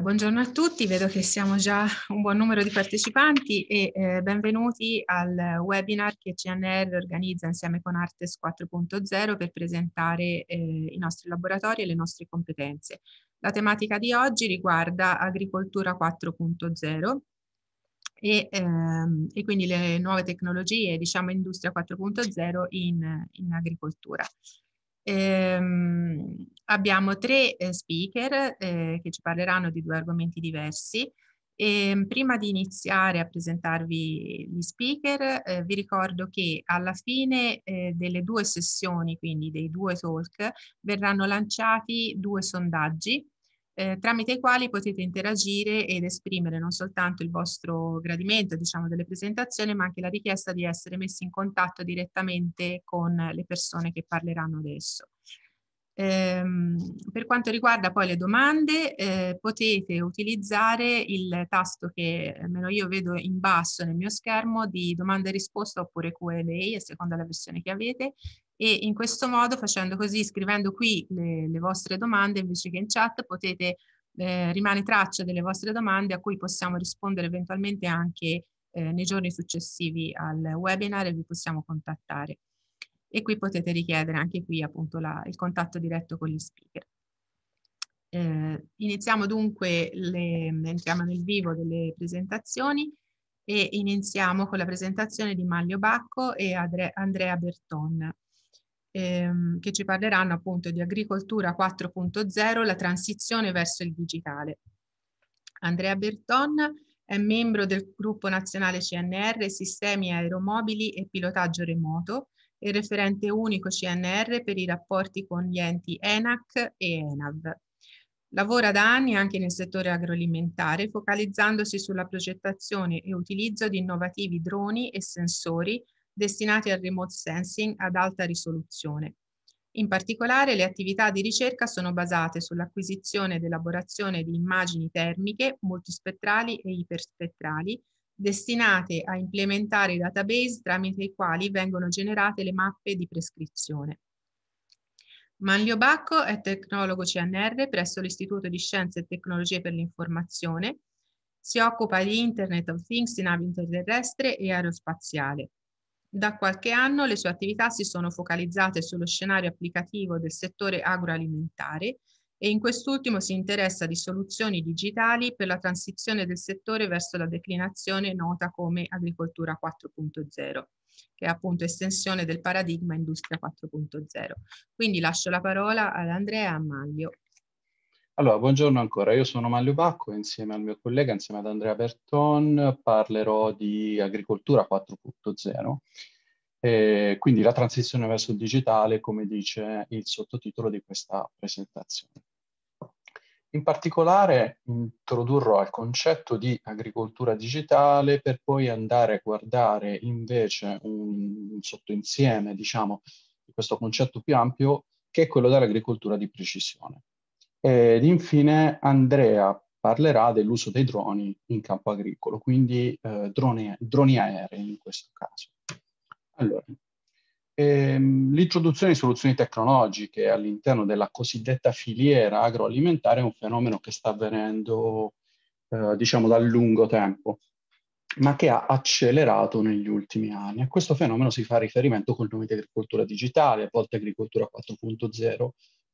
Buongiorno a tutti, vedo che siamo già un buon numero di partecipanti e eh, benvenuti al webinar che CNR organizza insieme con Artes 4.0 per presentare eh, i nostri laboratori e le nostre competenze. La tematica di oggi riguarda agricoltura 4.0 e, ehm, e, quindi le nuove tecnologie, diciamo industria 4.0 in, in agricoltura. Ehm, abbiamo tre eh, speaker eh, che ci parleranno di due argomenti diversi. E, ehm, prima di iniziare a presentarvi gli speaker, eh, vi ricordo che alla fine eh, delle due sessioni, quindi dei due talk, verranno lanciati due sondaggi eh, tramite i quali potete interagire ed esprimere non soltanto il vostro gradimento diciamo, delle presentazioni, ma anche la richiesta di essere messi in contatto direttamente con le persone che parleranno adesso. Ehm, per quanto riguarda poi le domande, eh, potete utilizzare il tasto che almeno io vedo in basso nel mio schermo di domanda e risposta oppure Q&A a seconda della versione che avete e in questo modo, facendo così, scrivendo qui le, le vostre domande invece che in chat, potete eh, rimane traccia delle vostre domande a cui possiamo rispondere eventualmente anche eh, nei giorni successivi al webinar e vi possiamo contattare e qui potete richiedere anche qui appunto la, il contatto diretto con gli speaker. Eh, iniziamo dunque, le, entriamo nel vivo delle presentazioni e iniziamo con la presentazione di Maglio Bacco e Andre, Andrea Berton ehm, che ci parleranno appunto di agricoltura 4.0, la transizione verso il digitale. Andrea Berton è membro del gruppo nazionale CNR Sistemi Aeromobili e Pilotaggio Remoto e referente unico CNR per i rapporti con gli enti ENAC e ENAV. Lavora da anni anche nel settore agroalimentare, focalizzandosi sulla progettazione e utilizzo di innovativi droni e sensori destinati al remote sensing ad alta risoluzione. In particolare le attività di ricerca sono basate sull'acquisizione ed elaborazione di immagini termiche, multispettrali e iperspettrali destinate a implementare i database tramite i quali vengono generate le mappe di prescrizione. Manlio Bacco è tecnologo CNR presso l'Istituto di Scienze e Tecnologie per l'Informazione. Si occupa di Internet of Things in ambito terrestre e aerospaziale. Da qualche anno le sue attività si sono focalizzate sullo scenario applicativo del settore agroalimentare e in quest'ultimo si interessa di soluzioni digitali per la transizione del settore verso la declinazione nota come agricoltura 4.0 che è appunto estensione del paradigma industria 4.0. Quindi lascio la parola ad Andrea e a Maglio. Allora, buongiorno ancora, io sono Maglio Bacco e insieme al mio collega, insieme ad Andrea Berton, parlerò di agricoltura 4.0 e quindi la transizione verso il digitale, come dice il sottotitolo di questa presentazione. In particolare introdurrò il concetto di agricoltura digitale per poi andare a guardare invece un, un sottoinsieme, diciamo, di questo concetto più ampio, che è quello dell'agricoltura di precisione. Ed infine Andrea parlerà dell'uso dei droni in campo agricolo, quindi eh, droni, droni aerei in questo caso. Allora, ehm, l'introduzione di soluzioni tecnologiche all'interno della cosiddetta filiera agroalimentare è un fenomeno che sta avvenendo, eh, diciamo, da lungo tempo, ma che ha accelerato negli ultimi anni. A questo fenomeno si fa riferimento col nome di agricoltura digitale, a volte agricoltura 4.0,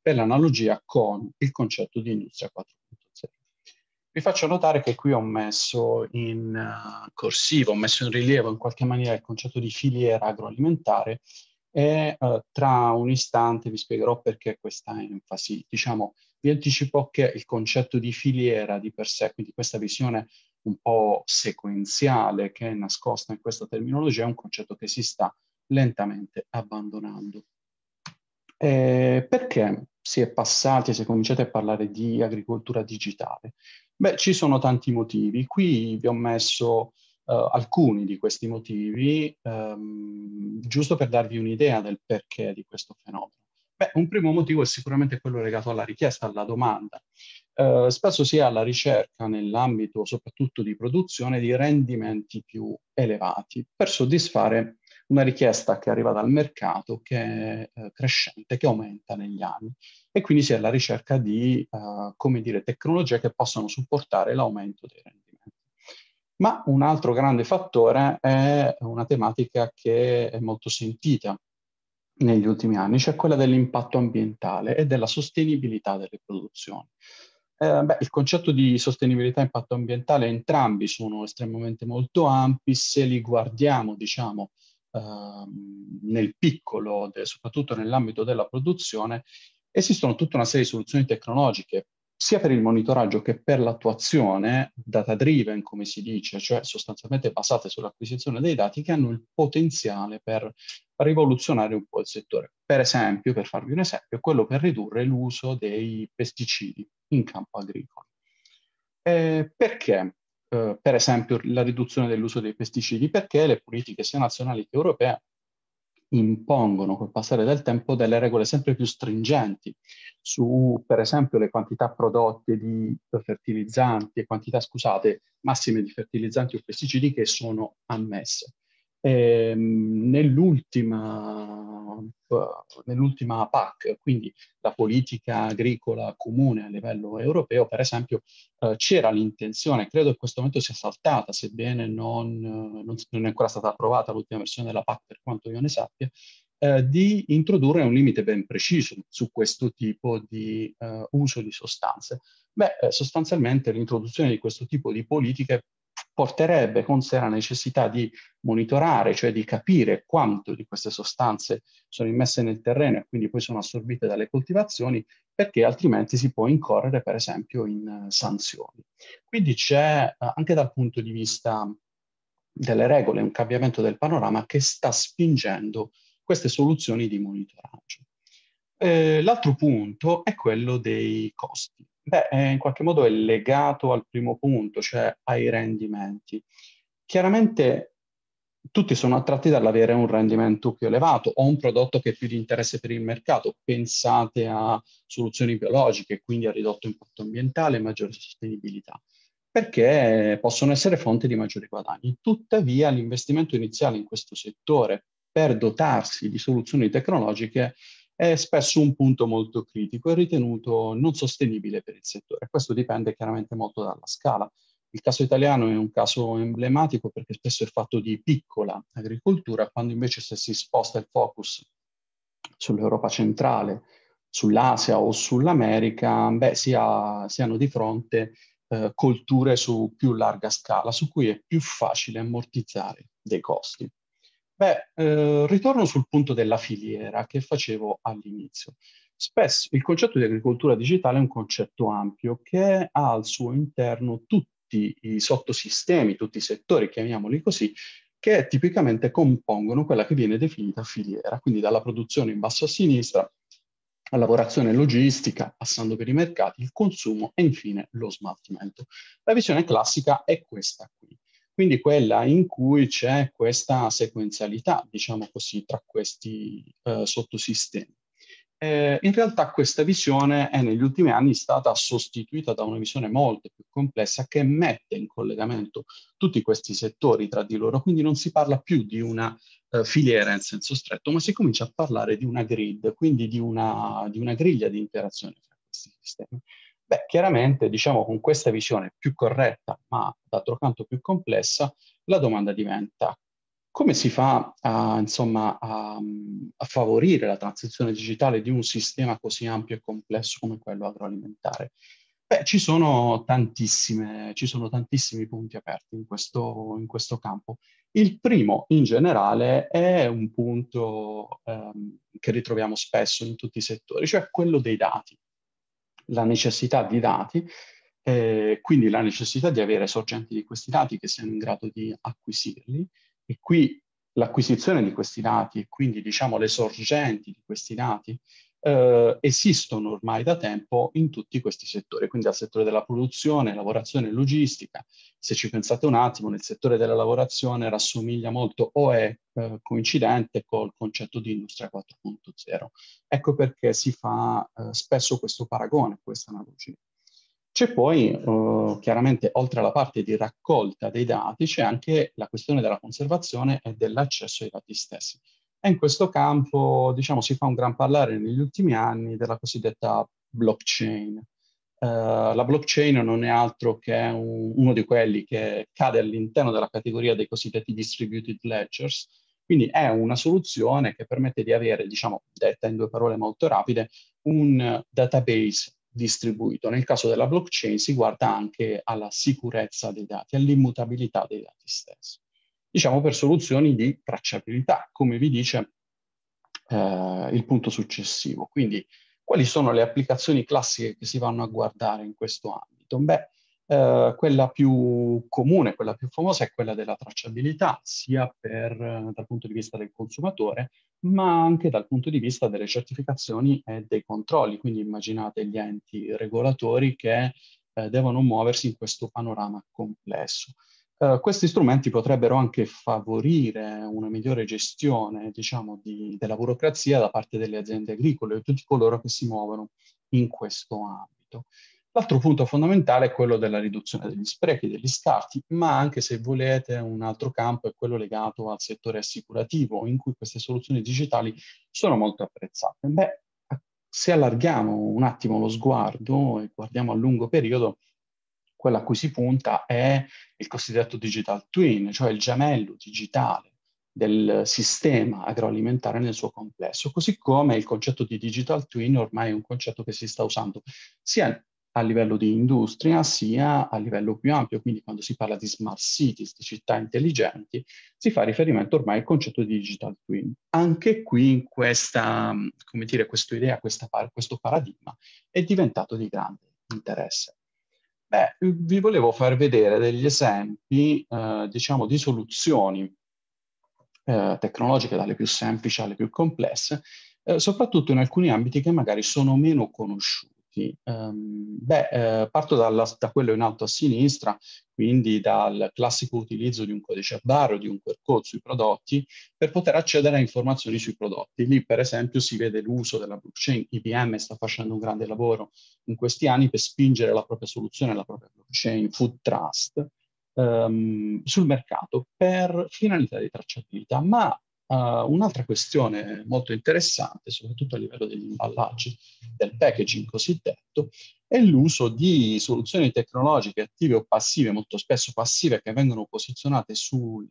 per l'analogia con il concetto di industria 4.0. Vi faccio notare che qui ho messo in uh, corsivo, ho messo in rilievo in qualche maniera il concetto di filiera agroalimentare e uh, tra un istante vi spiegherò perché questa enfasi. Diciamo, vi anticipo che il concetto di filiera di per sé, quindi questa visione un po' sequenziale che è nascosta in questa terminologia, è un concetto che si sta lentamente abbandonando. Eh, perché si è passati si è cominciati a parlare di agricoltura digitale? Beh, ci sono tanti motivi. Qui vi ho messo uh, alcuni di questi motivi, um, giusto per darvi un'idea del perché di questo fenomeno. Beh, un primo motivo è sicuramente quello legato alla richiesta, alla domanda. Uh, spesso si è alla ricerca nell'ambito soprattutto di produzione di rendimenti più elevati per soddisfare una richiesta che arriva dal mercato che è eh, crescente, che aumenta negli anni e quindi si è alla ricerca di, uh, come dire, tecnologie che possano supportare l'aumento dei rendimenti. Ma un altro grande fattore è una tematica che è molto sentita negli ultimi anni, cioè quella dell'impatto ambientale e della sostenibilità delle produzioni. Eh, beh, il concetto di sostenibilità e impatto ambientale, entrambi sono estremamente molto ampi, se li guardiamo, diciamo, nel piccolo, soprattutto nell'ambito della produzione, esistono tutta una serie di soluzioni tecnologiche sia per il monitoraggio che per l'attuazione data driven, come si dice, cioè sostanzialmente basate sull'acquisizione dei dati, che hanno il potenziale per rivoluzionare un po' il settore. Per esempio, per farvi un esempio, quello per ridurre l'uso dei pesticidi in campo agricolo. Eh, perché? Eh, per esempio, la riduzione dell'uso dei pesticidi? Perché le politiche sia nazionali che europee impongono col passare del tempo delle regole sempre più stringenti su, per esempio, le quantità prodotte di fertilizzanti e quantità, scusate, massime di fertilizzanti o pesticidi che sono ammesse. Eh, nell'ultima, nell'ultima PAC, quindi la politica agricola comune a livello europeo, per esempio, eh, c'era l'intenzione, credo in questo momento sia saltata, sebbene non, non, non, è ancora stata approvata l'ultima versione della PAC per quanto io ne sappia, eh, di introdurre un limite ben preciso su questo tipo di eh, uso di sostanze. Beh, eh, sostanzialmente l'introduzione di questo tipo di politiche porterebbe con sé la necessità di monitorare, cioè di capire quanto di queste sostanze sono immesse nel terreno e quindi poi sono assorbite dalle coltivazioni, perché altrimenti si può incorrere per esempio in uh, sanzioni. Quindi c'è uh, anche dal punto di vista delle regole un cambiamento del panorama che sta spingendo queste soluzioni di monitoraggio. Eh, l'altro punto è quello dei costi. Beh, eh, in qualche modo è legato al primo punto, cioè ai rendimenti. Chiaramente tutti sono attratti dall'avere un rendimento più elevato o un prodotto che è più di interesse per il mercato. Pensate a soluzioni biologiche, quindi a ridotto impatto ambientale e maggiore sostenibilità, perché possono essere fonte di maggiori guadagni. Tuttavia l'investimento iniziale in questo settore per dotarsi di soluzioni tecnologiche è spesso un punto molto critico e ritenuto non sostenibile per il settore. Questo dipende chiaramente molto dalla scala. Il caso italiano è un caso emblematico perché spesso è fatto di piccola agricoltura, quando invece se si sposta il focus sull'Europa centrale, sull'Asia o sull'America, beh, si, ha, si hanno di fronte eh, colture su più larga scala, su cui è più facile ammortizzare dei costi. Beh, eh, ritorno sul punto della filiera che facevo all'inizio. Spesso il concetto di agricoltura digitale è un concetto ampio che ha al suo interno tutti i sottosistemi, tutti i settori, chiamiamoli così, che tipicamente compongono quella che viene definita filiera, quindi dalla produzione in basso a sinistra, la lavorazione logistica, passando per i mercati, il consumo e infine lo smaltimento. La visione classica è questa qui quindi quella in cui c'è questa sequenzialità, diciamo così, tra questi eh, sottosistemi. Eh, in realtà questa visione è negli ultimi anni stata sostituita da una visione molto più complessa che mette in collegamento tutti questi settori tra di loro, quindi non si parla più di una uh, filiera in senso stretto, ma si comincia a parlare di una grid, quindi di una, di una griglia di interazione tra questi sistemi. Beh, chiaramente, diciamo, con questa visione più corretta, ma d'altro canto più complessa, la domanda diventa come si fa a, insomma, a, a, favorire la transizione digitale di un sistema così ampio e complesso come quello agroalimentare? Beh, ci sono, ci sono tantissimi punti aperti in questo, in questo, campo. Il primo, in generale, è un punto ehm, che ritroviamo spesso in tutti i settori, cioè quello dei dati la necessità di dati, eh, quindi la necessità di avere sorgenti di questi dati che siano in grado di acquisirli. E qui l'acquisizione di questi dati e quindi diciamo le sorgenti di questi dati eh, esistono ormai da tempo in tutti questi settori, quindi al settore della produzione, lavorazione e logistica. Se ci pensate un attimo, nel settore della lavorazione rassomiglia molto o è eh, coincidente col concetto di industria 4.0. Ecco perché si fa eh, spesso questo paragone, questa analogia. C'è poi, uh, chiaramente, oltre alla parte di raccolta dei dati, c'è anche la questione della conservazione e dell'accesso ai dati stessi. E in questo campo, diciamo, si fa un gran parlare negli ultimi anni della cosiddetta blockchain. Uh, la blockchain non è altro che un, uno di quelli che cade all'interno della categoria dei cosiddetti distributed ledgers, quindi è una soluzione che permette di avere, diciamo, detta in due parole molto rapide, un database distribuito. Nel caso della blockchain si guarda anche alla sicurezza dei dati, all'immutabilità dei dati stessi. Diciamo per soluzioni di tracciabilità, come vi dice eh, il punto successivo. Quindi quali sono le applicazioni classiche che si vanno a guardare in questo ambito? Beh, eh, quella più comune, quella più famosa è quella della tracciabilità, sia per, eh, dal punto di vista del consumatore, ma anche dal punto di vista delle certificazioni e dei controlli. Quindi immaginate gli enti regolatori che eh, devono muoversi in questo panorama complesso. Uh, questi strumenti potrebbero anche favorire una migliore gestione, diciamo, di, della burocrazia da parte delle aziende agricole e tutti coloro che si muovono in questo ambito. L'altro punto fondamentale è quello della riduzione degli sprechi, degli scarti, ma anche se volete un altro campo è quello legato al settore assicurativo, in cui queste soluzioni digitali sono molto apprezzate. Beh, se allarghiamo un attimo lo sguardo e guardiamo a lungo periodo, quello a cui si punta è il cosiddetto digital twin, cioè il gemello digitale del sistema agroalimentare nel suo complesso, così come il concetto di digital twin ormai è un concetto che si sta usando sia a livello di industria sia a livello più ampio, quindi quando si parla di smart cities, di città intelligenti, si fa riferimento ormai al concetto di digital twin. Anche qui in questa, come dire, questa idea, questa, questo paradigma è diventato di grande interesse. Beh, vi volevo far vedere degli esempi, eh, diciamo, di soluzioni eh, tecnologiche, dalle più semplici alle più complesse, eh, soprattutto in alcuni ambiti che magari sono meno conosciuti. Um, beh, eh, parto dalla, da quello in alto a sinistra, quindi dal classico utilizzo di un codice a barre o di un QR code sui prodotti per poter accedere a informazioni sui prodotti. Lì, per esempio, si vede l'uso della blockchain. IBM sta facendo un grande lavoro in questi anni per spingere la propria soluzione, la propria blockchain, Food Trust, um, sul mercato per finalità di tracciabilità, ma Uh, un'altra questione molto interessante, soprattutto a livello degli imballaggi, del packaging cosiddetto, è l'uso di soluzioni tecnologiche attive o passive, molto spesso passive, che vengono posizionate sul,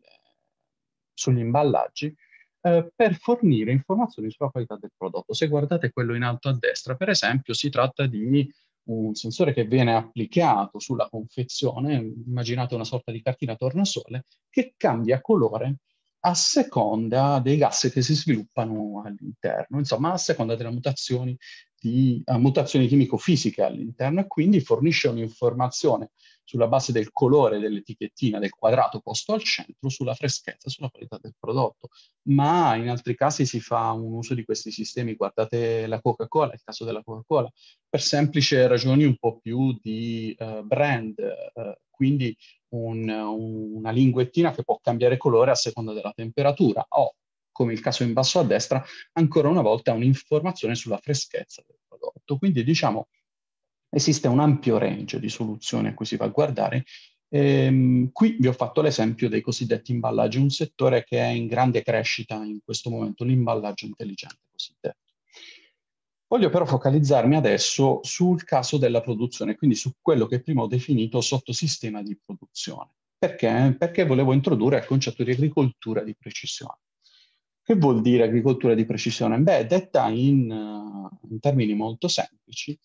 sugli imballaggi eh, per fornire informazioni sulla qualità del prodotto. Se guardate quello in alto a destra, per esempio, si tratta di un sensore che viene applicato sulla confezione, immaginate una sorta di cartina tornasole, che cambia colore a seconda dei gas che si sviluppano all'interno, insomma a seconda delle mutazioni, di, mutazioni chimico-fisiche all'interno e quindi fornisce un'informazione sulla base del colore dell'etichettina del quadrato posto al centro sulla freschezza, sulla qualità del prodotto. Ma in altri casi si fa un uso di questi sistemi, guardate la Coca-Cola, il caso della Coca-Cola, per semplici ragioni un po' più di uh, brand, uh, quindi un, una linguettina che può cambiare colore a seconda della temperatura o, come il caso in basso a destra, ancora una volta un'informazione sulla freschezza del prodotto. Quindi diciamo esiste un ampio range di soluzioni a cui si va a guardare. Ehm, qui vi ho fatto l'esempio dei cosiddetti imballaggi, un settore che è in grande crescita in questo momento, l'imballaggio intelligente cosiddetto. Voglio però focalizzarmi adesso sul caso della produzione, quindi su quello che prima ho definito sottosistema di produzione. Perché? Perché volevo introdurre il concetto di agricoltura di precisione. Che vuol dire agricoltura di precisione? Beh, detta in, uh, in termini molto semplici,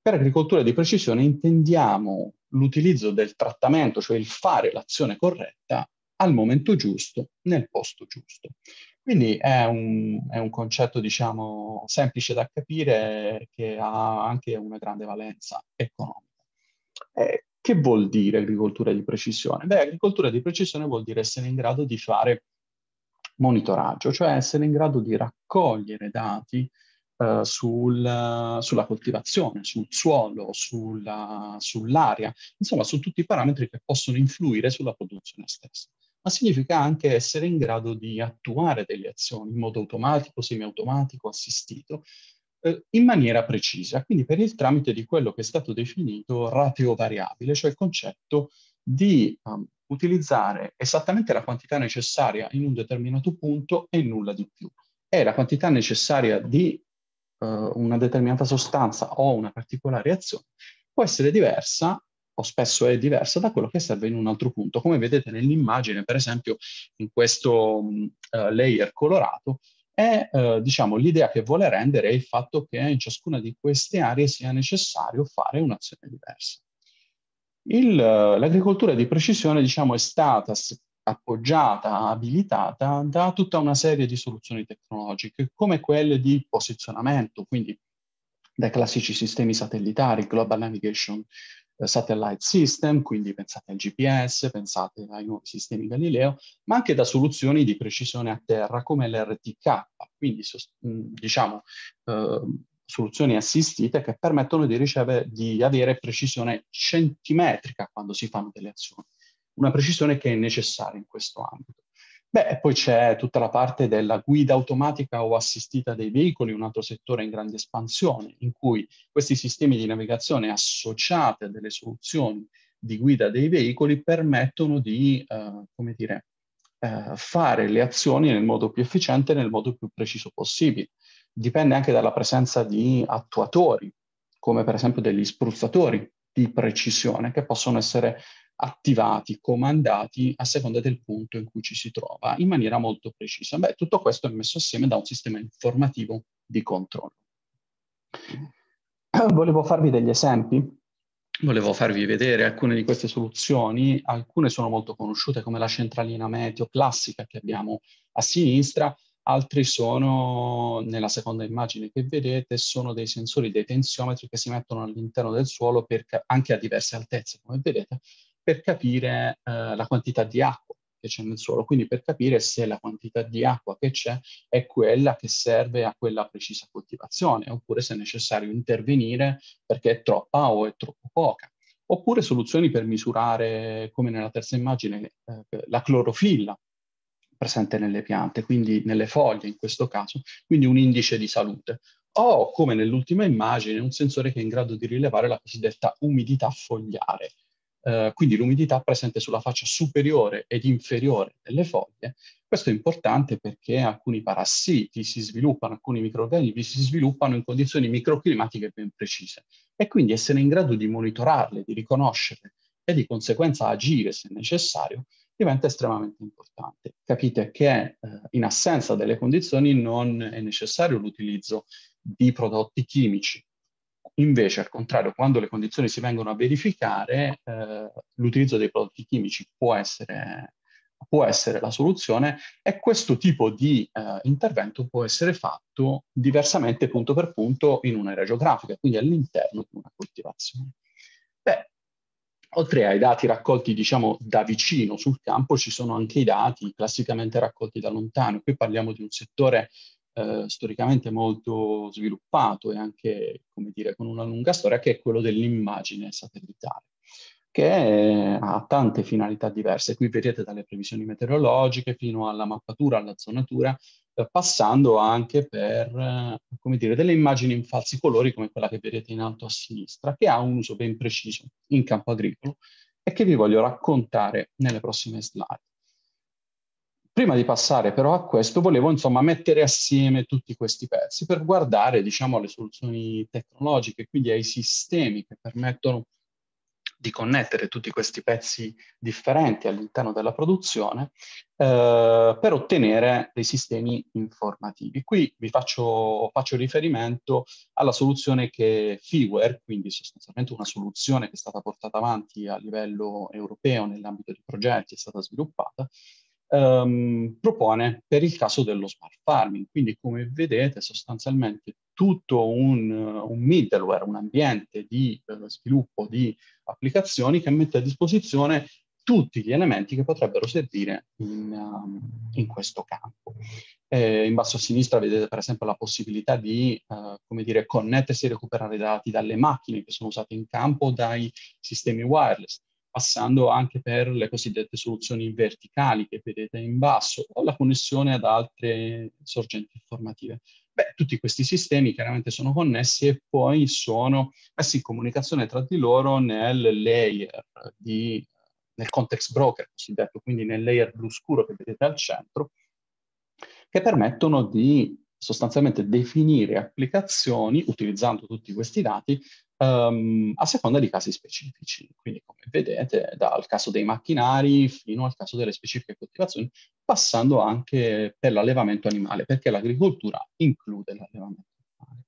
per agricoltura di precisione intendiamo l'utilizzo del trattamento, cioè il fare l'azione corretta al momento giusto, nel posto giusto. Quindi è un, è un, concetto, diciamo, semplice da capire che ha anche una grande valenza economica. Eh, che vuol dire agricoltura di precisione? Beh, agricoltura di precisione vuol dire essere in grado di fare monitoraggio, cioè essere in grado di raccogliere dati uh, sul, sulla coltivazione, sul suolo, sulla, sull'aria, insomma su tutti i parametri che possono influire sulla produzione stessa. Ma significa anche essere in grado di attuare delle azioni in modo automatico, semiautomatico, assistito, eh, in maniera precisa, quindi per il tramite di quello che è stato definito ratio variabile, cioè il concetto di um, utilizzare esattamente la quantità necessaria in un determinato punto e nulla di più. E la quantità necessaria di uh, una determinata sostanza o una particolare azione può essere diversa o spesso è diversa da quello che serve in un altro punto. Come vedete nell'immagine, per esempio, in questo uh, layer colorato, è uh, diciamo, l'idea che vuole rendere è il fatto che in ciascuna di queste aree sia necessario fare un'azione diversa. L'agricoltura di precisione diciamo, è stata appoggiata, abilitata da tutta una serie di soluzioni tecnologiche, come quelle di posizionamento, quindi dai classici sistemi satellitari, Global Navigation eh, Satellite System, quindi pensate al GPS, pensate ai nuovi sistemi Galileo, ma anche da soluzioni di precisione a terra come l'RTK, quindi diciamo eh, soluzioni assistite che permettono di, ricevere, di avere precisione centimetrica quando si fanno delle azioni, una precisione che è necessaria in questo ambito. Beh, poi c'è tutta la parte della guida automatica o assistita dei veicoli, un altro settore in grande espansione, in cui questi sistemi di navigazione associati a delle soluzioni di guida dei veicoli permettono di, eh, come dire, eh, fare le azioni nel modo più efficiente e nel modo più preciso possibile. Dipende anche dalla presenza di attuatori, come per esempio degli spruzzatori di precisione, che possono essere attivati, comandati a seconda del punto in cui ci si trova, in maniera molto precisa. Beh, tutto questo è messo assieme da un sistema informativo di controllo. Volevo farvi degli esempi, volevo farvi vedere alcune di queste soluzioni, alcune sono molto conosciute come la centralina meteo classica che abbiamo a sinistra, altri sono, nella seconda immagine che vedete, sono dei sensori, dei tensiometri che si mettono all'interno del suolo per, anche a diverse altezze, come vedete, per capire eh, la quantità di acqua che c'è nel suolo, quindi per capire se la quantità di acqua che c'è è quella che serve a quella precisa coltivazione, oppure se è necessario intervenire perché è troppa o è troppo poca. Oppure soluzioni per misurare, come nella terza immagine, eh, la clorofilla presente nelle piante, quindi nelle foglie in questo caso, quindi un indice di salute. O, come nell'ultima immagine, un sensore che è in grado di rilevare la cosiddetta umidità fogliare, eh, quindi l'umidità presente sulla faccia superiore ed inferiore delle foglie. Questo è importante perché alcuni parassiti si sviluppano, alcuni microorganismi si sviluppano in condizioni microclimatiche ben precise e quindi essere in grado di monitorarle, di riconoscerle e di conseguenza agire se necessario diventa estremamente importante. Capite che eh, in assenza delle condizioni non è necessario l'utilizzo di prodotti chimici, Invece, al contrario, quando le condizioni si vengono a verificare, eh, l'utilizzo dei prodotti chimici può essere, può essere, la soluzione e questo tipo di eh, intervento può essere fatto diversamente punto per punto in un'area geografica, quindi all'interno di una coltivazione. Beh, oltre ai dati raccolti, diciamo, da vicino sul campo, ci sono anche i dati classicamente raccolti da lontano. Qui parliamo di un settore eh, storicamente molto sviluppato e anche, come dire, con una lunga storia, che è quello dell'immagine satellitare, che ha tante finalità diverse. Qui vedete dalle previsioni meteorologiche fino alla mappatura, alla zonatura, passando anche per, eh, dire, delle immagini in falsi colori come quella che vedete in alto a sinistra, che ha un uso ben preciso in campo agricolo e che vi voglio raccontare nelle prossime slide. Prima di passare però a questo, volevo insomma mettere assieme tutti questi pezzi per guardare, diciamo, alle soluzioni tecnologiche, quindi ai sistemi che permettono di connettere tutti questi pezzi differenti all'interno della produzione eh, per ottenere dei sistemi informativi. Qui vi faccio, faccio, riferimento alla soluzione che Figware, quindi sostanzialmente una soluzione che è stata portata avanti a livello europeo nell'ambito di progetti, è stata sviluppata, ehm, propone per il caso dello smart farming. Quindi come vedete sostanzialmente tutto un, un middleware, un ambiente di eh, sviluppo di applicazioni che mette a disposizione tutti gli elementi che potrebbero servire in, um, in questo campo. Eh, in basso a sinistra vedete per esempio la possibilità di, uh, come dire, connettersi e recuperare dati dalle macchine che sono usate in campo, dai sistemi wireless passando anche per le cosiddette soluzioni verticali che vedete in basso o la connessione ad altre sorgenti informative. Beh, tutti questi sistemi chiaramente sono connessi e poi sono messi in comunicazione tra di loro nel layer di, nel context broker cosiddetto, quindi nel layer blu scuro che vedete al centro, che permettono di sostanzialmente definire applicazioni utilizzando tutti questi dati um, a seconda di casi specifici. Quindi, come vedete, dal caso dei macchinari fino al caso delle specifiche coltivazioni, passando anche per l'allevamento animale, perché l'agricoltura include l'allevamento animale.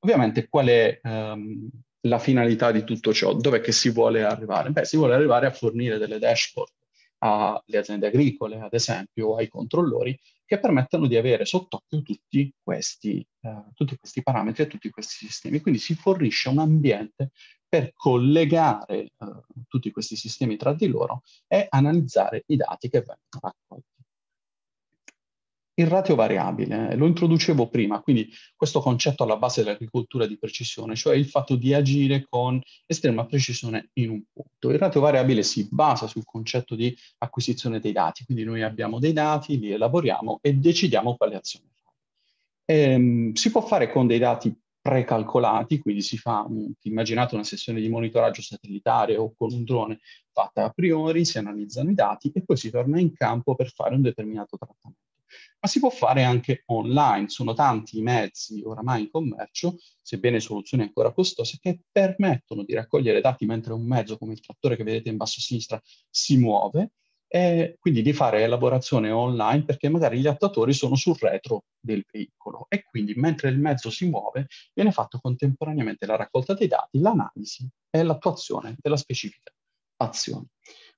Ovviamente, qual è um, la finalità di tutto ciò? Dove che si vuole arrivare? Beh, si vuole arrivare a fornire delle dashboard alle aziende agricole, ad esempio, ai controllori, che permettano di avere sott'occhio tutti questi, eh, tutti questi parametri e tutti questi sistemi. Quindi si fornisce un ambiente per collegare eh, tutti questi sistemi tra di loro e analizzare i dati che vengono raccolti. Il ratio variabile, eh, lo introducevo prima, quindi questo concetto alla base dell'agricoltura di precisione, cioè il fatto di agire con estrema precisione in un punto. Il ratio variabile si basa sul concetto di acquisizione dei dati, quindi noi abbiamo dei dati, li elaboriamo e decidiamo quale azione fare. Ehm, si può fare con dei dati precalcolati, quindi si fa, immaginate una sessione di monitoraggio satellitare o con un drone fatta a priori, si analizzano i dati e poi si torna in campo per fare un determinato trattamento ma si può fare anche online. Sono tanti i mezzi oramai in commercio, sebbene soluzioni ancora costose, che permettono di raccogliere dati mentre un mezzo come il trattore che vedete in basso a sinistra si muove e quindi di fare elaborazione online perché magari gli attuatori sono sul retro del veicolo e quindi mentre il mezzo si muove viene fatto contemporaneamente la raccolta dei dati, l'analisi e l'attuazione della specifica azione.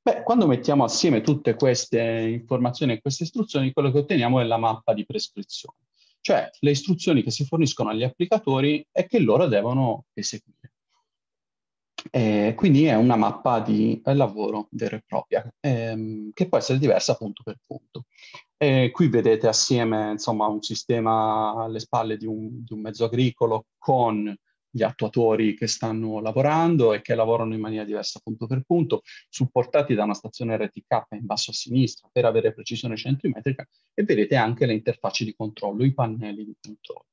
Beh, quando mettiamo assieme tutte queste informazioni e queste istruzioni, quello che otteniamo è la mappa di prescrizione, cioè le istruzioni che si forniscono agli applicatori e che loro devono eseguire. E quindi è una mappa di lavoro vera e propria, ehm, che può essere diversa punto per punto. E qui vedete assieme insomma, un sistema alle spalle di un, di un mezzo agricolo con gli attuatori che stanno lavorando e che lavorano in maniera diversa punto per punto, supportati da una stazione RTK in basso a sinistra per avere precisione centimetrica e vedete anche le interfacce di controllo, i pannelli di controllo.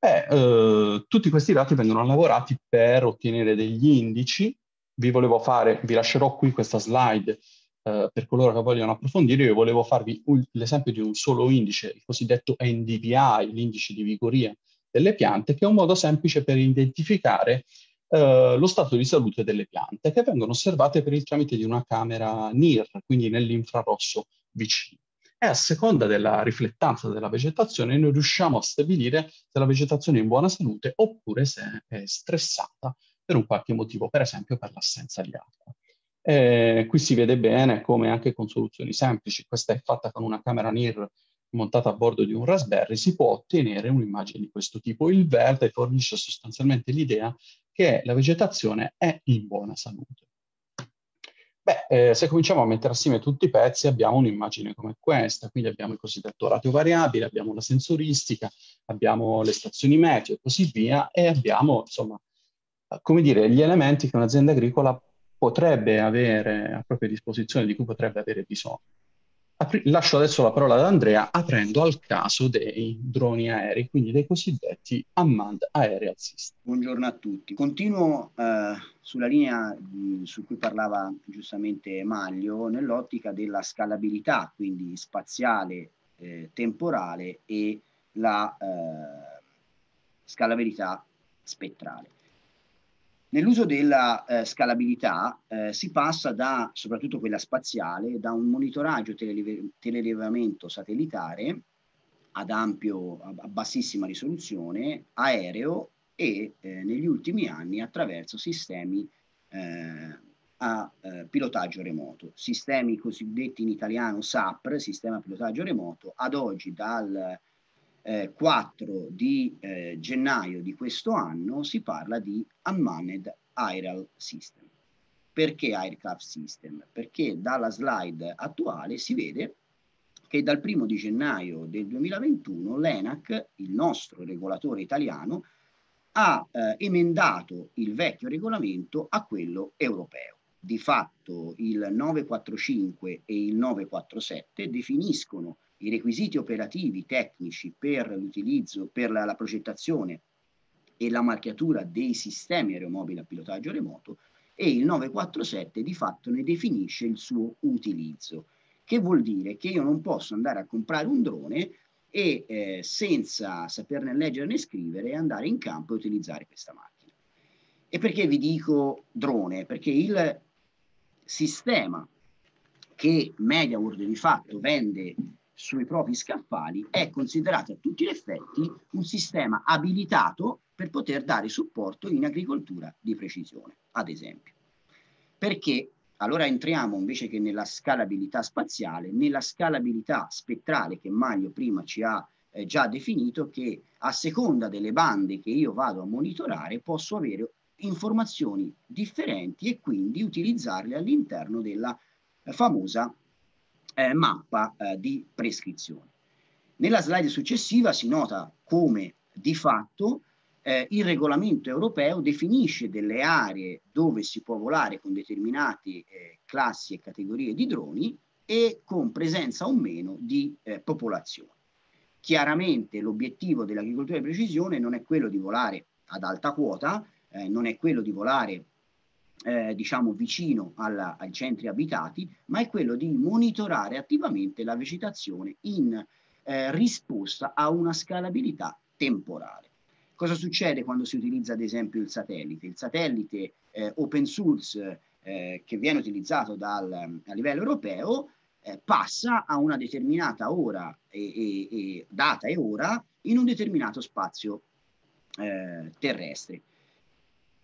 Eh, eh, tutti questi dati vengono lavorati per ottenere degli indici. Vi volevo fare, vi lascerò qui questa slide eh, per coloro che vogliono approfondire. Io volevo farvi l'esempio di un solo indice, il cosiddetto NDVI, l'indice di vigoria delle piante, che è un modo semplice per identificare eh, lo stato di salute delle piante, che vengono osservate per il tramite di una camera NIR, quindi nell'infrarosso vicino. E a seconda della riflettanza della vegetazione noi riusciamo a stabilire se la vegetazione è in buona salute oppure se è stressata per un qualche motivo, per esempio per l'assenza di acqua. Eh, qui si vede bene come anche con soluzioni semplici, questa è fatta con una camera NIR montata a bordo di un Raspberry, si può ottenere un'immagine di questo tipo. Il verde fornisce sostanzialmente l'idea che la vegetazione è in buona salute. Beh, eh, se cominciamo a mettere assieme tutti i pezzi abbiamo un'immagine come questa, quindi abbiamo il cosiddetto ratio variabile, abbiamo la sensoristica, abbiamo le stazioni meteo e così via, e abbiamo, insomma, come dire, gli elementi che un'azienda agricola potrebbe avere a propria disposizione, di cui potrebbe avere bisogno. Lascio adesso la parola ad Andrea aprendo al caso dei droni aerei, quindi dei cosiddetti Unmanned Aerial System. Buongiorno a tutti. Continuo eh, sulla linea di, su cui parlava giustamente Maglio, nell'ottica della scalabilità, quindi spaziale, eh, temporale e la eh, scalabilità spettrale. Nell'uso della eh, scalabilità eh, si passa da, soprattutto quella spaziale, da un monitoraggio telerilevamento satellitare ad ampio, a bassissima risoluzione, aereo e eh, negli ultimi anni attraverso sistemi eh, a eh, pilotaggio remoto. Sistemi cosiddetti in italiano SAPR, sistema pilotaggio remoto, ad oggi dal eh, 4 di eh, gennaio di questo anno si parla di Unmanned Aerial System. Perché Aircraft System? Perché dalla slide attuale si vede che dal 1 di gennaio del 2021 l'ENAC, il nostro regolatore italiano, ha eh, emendato il vecchio regolamento a quello europeo. Di fatto il 945 e il 947 definiscono i requisiti operativi tecnici per l'utilizzo, per la, la progettazione e la marchiatura dei sistemi aeromobili a pilotaggio remoto e il 947 di fatto ne definisce il suo utilizzo, che vuol dire che io non posso andare a comprare un drone e eh, senza saperne leggere né scrivere andare in campo e utilizzare questa macchina. E perché vi dico drone? Perché il sistema che MediaWorld di fatto vende sui propri scaffali è considerato a tutti gli effetti un sistema abilitato per poter dare supporto in agricoltura di precisione, ad esempio. Perché allora entriamo invece che nella scalabilità spaziale, nella scalabilità spettrale che Maglio prima ci ha eh, già definito, che a seconda delle bande che io vado a monitorare posso avere informazioni differenti e quindi utilizzarle all'interno della eh, famosa eh, mappa eh, di prescrizione. Nella slide successiva si nota come di fatto eh, il regolamento europeo definisce delle aree dove si può volare con determinate eh, classi e categorie di droni e con presenza o meno di eh, popolazione. Chiaramente l'obiettivo dell'agricoltura di precisione non è quello di volare ad alta quota, eh, non è quello di volare eh, diciamo vicino alla, ai centri abitati, ma è quello di monitorare attivamente la vegetazione in eh, risposta a una scalabilità temporale. Cosa succede quando si utilizza ad esempio il satellite? Il satellite eh, open source eh, che viene utilizzato dal, a livello europeo eh, passa a una determinata ora e, e, e, data e ora in un determinato spazio eh, terrestre.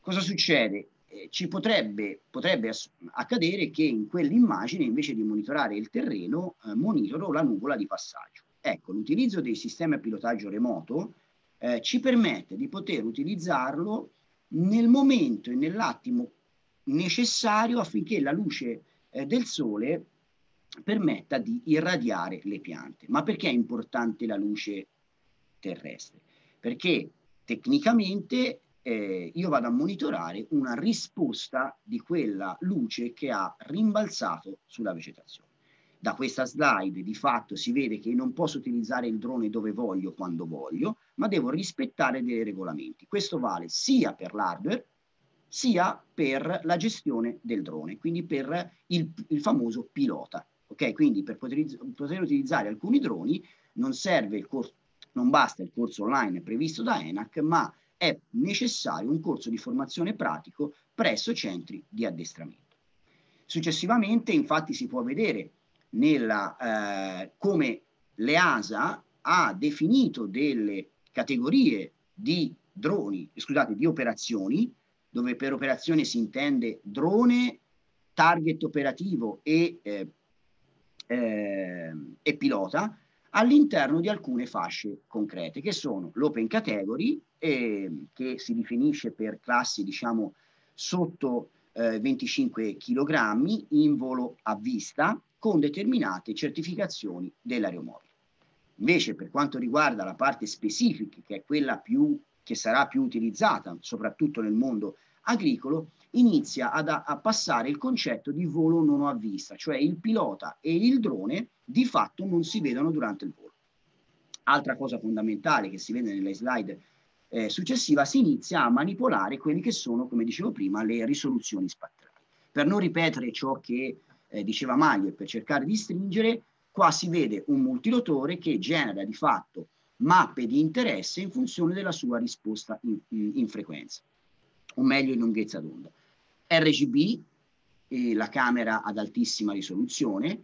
Cosa succede? Eh, ci potrebbe, potrebbe accadere che in quell'immagine invece di monitorare il terreno eh, monitoro la nuvola di passaggio. Ecco, l'utilizzo dei sistemi a pilotaggio remoto eh, ci permette di poter utilizzarlo nel momento e nell'attimo necessario affinché la luce eh, del sole permetta di irradiare le piante. Ma perché è importante la luce terrestre? Perché tecnicamente eh, io vado a monitorare una risposta di quella luce che ha rimbalzato sulla vegetazione. Da questa slide di fatto si vede che non posso utilizzare il drone dove voglio, quando voglio, ma devo rispettare dei regolamenti. Questo vale sia per l'hardware, sia per la gestione del drone, quindi per il, il famoso pilota. Ok, quindi per poter, poter utilizzare alcuni droni non serve il corso, non basta il corso online previsto da ENAC, ma è necessario un corso di formazione pratico presso centri di addestramento. Successivamente, infatti, si può vedere nella, eh, come l'EASA ha definito delle categorie di droni, scusate, di operazioni, dove per operazione si intende drone, target operativo e, eh, eh, e pilota, all'interno di alcune fasce concrete, che sono l'open category, eh, che si definisce per classi, diciamo, sotto eh, 25 kg in volo a vista, con determinate certificazioni dell'aeromobile. Invece per quanto riguarda la parte specifica, che è quella più, che sarà più utilizzata, soprattutto nel mondo agricolo, inizia ad, a passare il concetto di volo non a vista, cioè il pilota e il drone di fatto non si vedono durante il volo. Altra cosa fondamentale che si vede nelle slide eh, successiva, si inizia a manipolare quelle che sono, come dicevo prima, le risoluzioni spaziali. Per non ripetere ciò che eh, diceva Maglio e per cercare di stringere, qua si vede un multirotore che genera di fatto mappe di interesse in funzione della sua risposta in, in, in frequenza, o meglio in lunghezza d'onda. RGB, eh, la camera ad altissima risoluzione,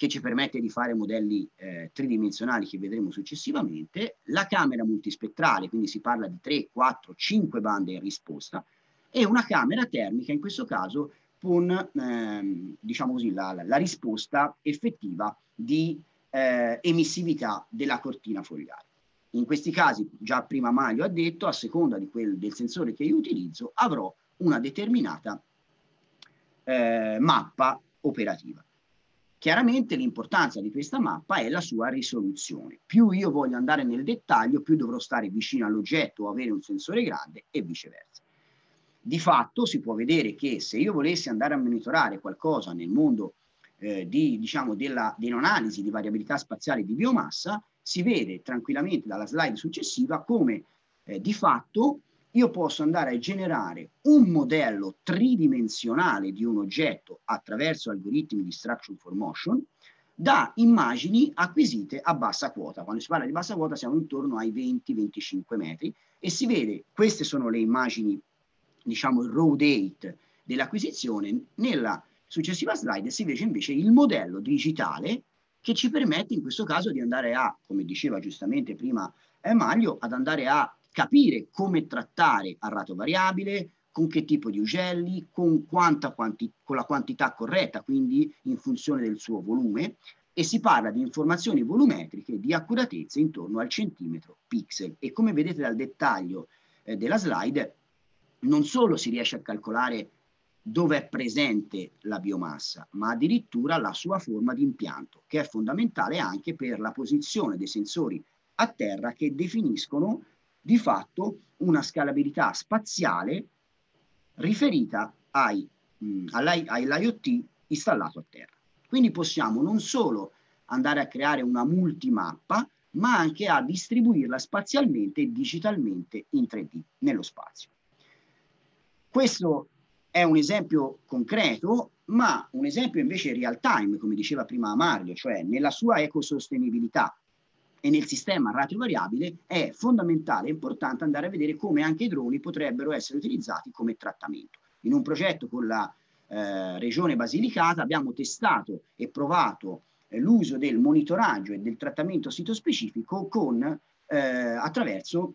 che ci permette di fare modelli eh, tridimensionali che vedremo successivamente, la camera multispettrale, quindi si parla di 3, 4, 5 bande in risposta, e una camera termica, in questo caso con ehm, diciamo così, la, la, risposta effettiva di eh, emissività della cortina fogliare. In questi casi, già prima Maglio ha detto, a seconda quel, del sensore che io utilizzo, avrò una determinata eh, mappa operativa. Chiaramente l'importanza di questa mappa è la sua risoluzione. Più io voglio andare nel dettaglio, più dovrò stare vicino all'oggetto o avere un sensore grande e viceversa. Di fatto si può vedere che se io volessi andare a monitorare qualcosa nel mondo eh, di, diciamo, della, dell'analisi di variabilità spaziale di biomassa, si vede tranquillamente dalla slide successiva come eh, di fatto io posso andare a generare un modello tridimensionale di un oggetto attraverso algoritmi di structure for motion da immagini acquisite a bassa quota. Quando si parla di bassa quota siamo intorno ai 20-25 metri e si vede, queste sono le immagini, diciamo il raw date dell'acquisizione, nella successiva slide si vede invece il modello digitale che ci permette in questo caso di andare a, come diceva giustamente prima eh, Mario, ad andare a capire come trattare a rato variabile, con che tipo di ugelli, con, quanta quanti, con la quantità corretta, quindi in funzione del suo volume, e si parla di informazioni volumetriche di accuratezza intorno al centimetro pixel. E come vedete dal dettaglio eh, della slide, non solo si riesce a calcolare dove è presente la biomassa, ma addirittura la sua forma di impianto, che è fondamentale anche per la posizione dei sensori a terra che definiscono di fatto una scalabilità spaziale riferita ai, mh, all'IoT installato a terra. Quindi possiamo non solo andare a creare una multimappa, ma anche a distribuirla spazialmente e digitalmente in 3D nello spazio. Questo è un esempio concreto, ma un esempio invece real time, come diceva prima Mario, cioè nella sua ecosostenibilità e nel sistema ratio variabile è fondamentale e importante andare a vedere come anche i droni potrebbero essere utilizzati come trattamento. In un progetto con la eh, regione Basilicata abbiamo testato e provato eh, l'uso del monitoraggio e del trattamento sito-specifico con, eh, attraverso,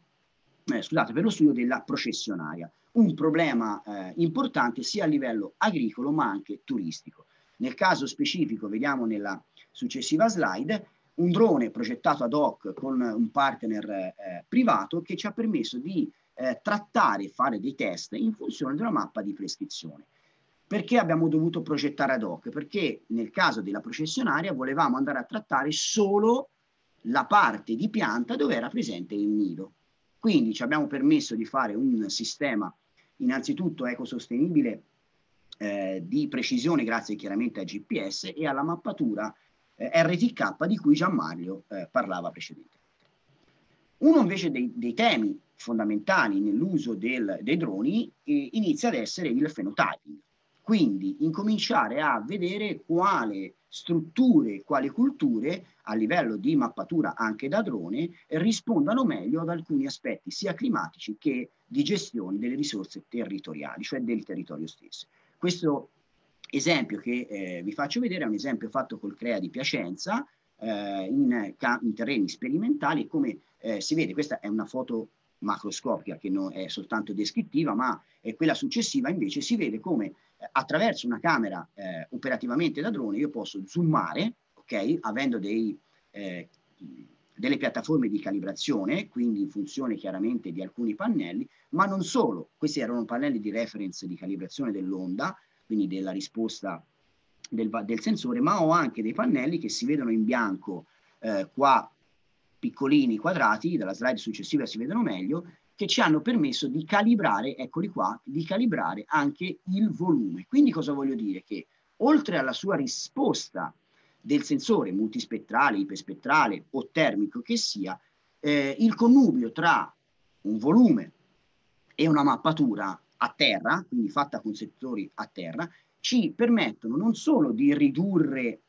eh, scusate, per lo studio della processionaria. Un problema eh, importante sia a livello agricolo ma anche turistico. Nel caso specifico, vediamo nella successiva slide, un drone progettato ad hoc con un partner eh, privato che ci ha permesso di eh, trattare e fare dei test in funzione di una mappa di prescrizione. Perché abbiamo dovuto progettare ad hoc? Perché nel caso della processionaria volevamo andare a trattare solo la parte di pianta dove era presente il nido. Quindi ci abbiamo permesso di fare un sistema innanzitutto ecosostenibile eh, di precisione grazie chiaramente a GPS e alla mappatura eh, RTK di cui Gianmario eh, parlava precedentemente. Uno invece dei, dei temi fondamentali nell'uso del, dei droni eh, inizia ad essere il phenotyping, quindi incominciare a vedere quale strutture, quali culture a livello di mappatura anche da drone rispondano meglio ad alcuni aspetti sia climatici che di gestione delle risorse territoriali, cioè del territorio stesso. Questo esempio che eh, vi faccio vedere è un esempio fatto col CREA di Piacenza eh, in, in, terreni sperimentali come eh, si vede, questa è una foto macroscopica che non è soltanto descrittiva, ma è quella successiva invece si vede come eh, attraverso una camera eh, operativamente da drone io posso zoomare, ok, avendo dei, eh, delle piattaforme di calibrazione, quindi in funzione chiaramente di alcuni pannelli, ma non solo, questi erano pannelli di reference di calibrazione dell'onda, quindi della risposta del, del, sensore, ma ho anche dei pannelli che si vedono in bianco eh, qua piccolini quadrati, dalla slide successiva si vedono meglio, che ci hanno permesso di calibrare, eccoli qua, di calibrare anche il volume. Quindi cosa voglio dire? Che oltre alla sua risposta del sensore multispettrale, iperspettrale o termico che sia, eh, il connubio tra un volume e una mappatura a terra, quindi fatta con settori a terra, ci permettono non solo di ridurre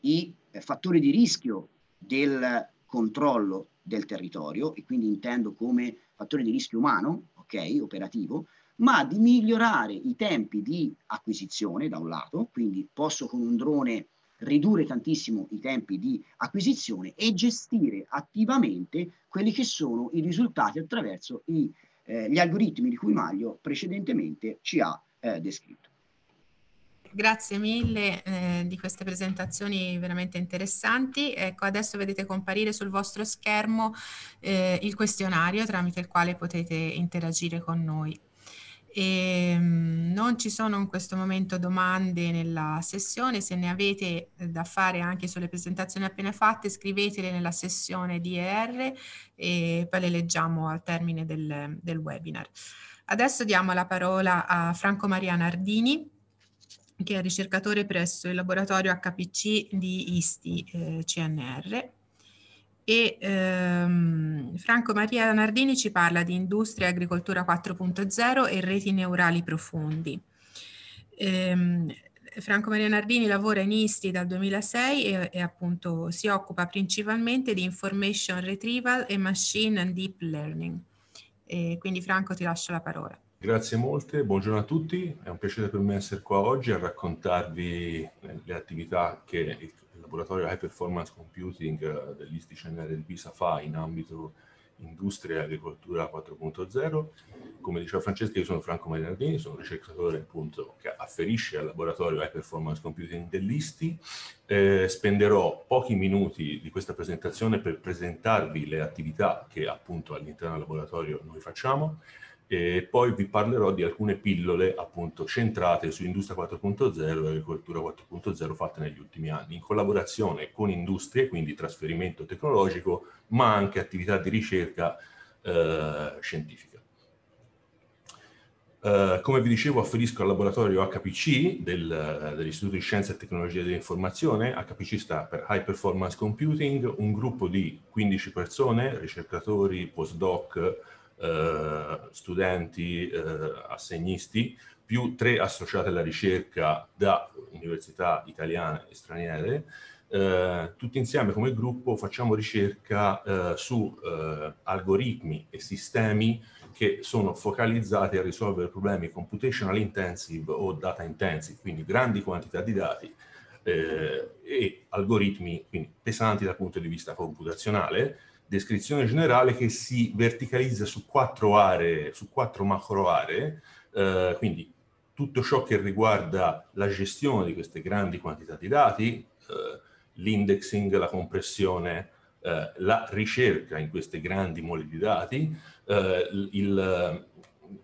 i fattori di rischio del controllo del territorio, e quindi intendo come fattore di rischio umano, ok, operativo, ma di migliorare i tempi di acquisizione da un lato, quindi posso con un drone ridurre tantissimo i tempi di acquisizione e gestire attivamente quelli che sono i risultati attraverso i eh, gli algoritmi di cui Maglio precedentemente ci ha eh, descritto. Grazie mille eh, di queste presentazioni veramente interessanti. Ecco, adesso vedete comparire sul vostro schermo eh, il questionario tramite il quale potete interagire con noi. E, ehm, non ci sono in questo momento domande nella sessione, se ne avete eh, da fare anche sulle presentazioni appena fatte scrivetele nella sessione DER e poi le leggiamo al termine del, del webinar. Adesso diamo la parola a Franco Maria Nardini che è ricercatore presso il laboratorio HPC di ISTI eh, CNR. E ehm, Franco Maria Nardini ci parla di industria e agricoltura 4.0 e reti neurali profondi. Ehm, Franco Maria Nardini lavora in ISTI dal 2006 e, e, appunto si occupa principalmente di information retrieval e machine and deep learning. E quindi Franco ti lascio la parola. Grazie molte, buongiorno a tutti, è un piacere per me essere qua oggi a raccontarvi le attività che il laboratorio High Performance Computing eh, dell'ISTI CNR di Pisa fa in ambito industria e agricoltura 4.0. Come diceva Francesca, io sono Franco Marinardini, sono ricercatore appunto che afferisce al laboratorio High Performance Computing dell'ISTI. Eh, spenderò pochi minuti di questa presentazione per presentarvi le attività che appunto all'interno del laboratorio noi facciamo e poi vi parlerò di alcune pillole appunto centrate su Industria 4.0 e Agricoltura 4.0 fatte negli ultimi anni, in collaborazione con industrie, quindi trasferimento tecnologico, ma anche attività di ricerca eh, scientifica. Uh, come vi dicevo, afferisco al laboratorio HPC del, dell'Istituto di Scienza e Tecnologia dell'Informazione. HPC sta per High Performance Computing, un gruppo di 15 persone, ricercatori, postdoc, eh, studenti, eh, assegnisti, più tre associati alla ricerca da università italiane e straniere. Eh, tutti insieme come gruppo facciamo ricerca eh, su eh, algoritmi e sistemi che sono focalizzati a risolvere problemi computational intensive o data intensive, quindi grandi quantità di dati e algoritmi quindi pesanti dal punto di vista computazionale, descrizione generale che si verticalizza su quattro aree, su quattro macro aree, eh, quindi tutto ciò che riguarda la gestione di queste grandi quantità di dati, eh, l'indexing, la compressione, eh, la ricerca in queste grandi mole di dati, eh, il,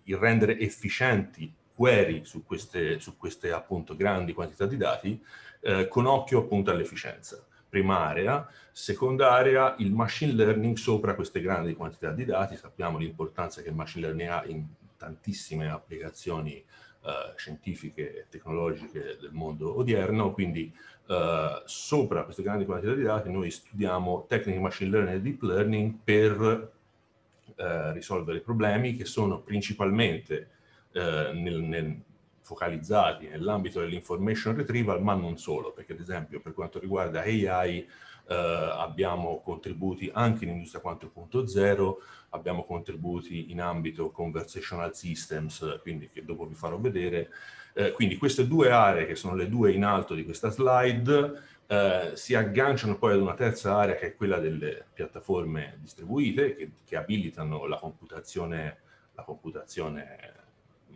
il, rendere efficienti query su queste, su queste appunto grandi quantità di dati, eh, con occhio appunto all'efficienza prima area, seconda area il machine learning sopra queste grandi quantità di dati, sappiamo l'importanza che il machine learning ha in tantissime applicazioni eh, scientifiche e tecnologiche del mondo odierno, quindi eh, sopra queste grandi quantità di dati noi studiamo tecniche machine learning e deep learning per eh, risolvere problemi che sono principalmente nel, nel focalizzati nell'ambito dell'information retrieval, ma non solo, perché ad esempio per quanto riguarda AI eh, abbiamo contributi anche in Industria 4.0, abbiamo contributi in ambito conversational systems, quindi che dopo vi farò vedere. Eh, quindi queste due aree, che sono le due in alto di questa slide, eh, si agganciano poi ad una terza area che è quella delle piattaforme distribuite, che, che abilitano la computazione, la computazione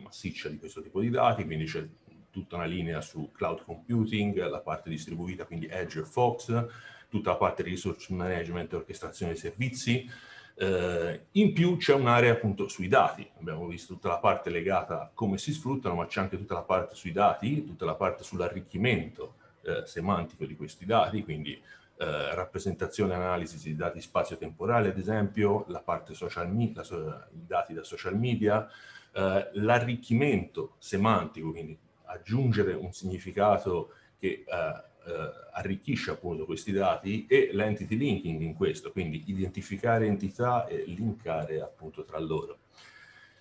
massiccia di questo tipo di dati, quindi c'è tutta una linea su cloud computing, la parte distribuita, quindi Edge e Fox, tutta la parte resource management e orchestrazione dei servizi. Eh, in più c'è un'area appunto sui dati, abbiamo visto tutta la parte legata a come si sfruttano, ma c'è anche tutta la parte sui dati, tutta la parte sull'arricchimento eh, semantico di questi dati, quindi eh, rappresentazione e analisi di dati spazio-temporali, ad esempio, la parte social media, i dati da social media, eh, l'arricchimento semantico, quindi aggiungere un significato che eh, eh, arricchisce appunto questi dati e l'entity linking in questo, quindi identificare entità e linkare appunto tra loro.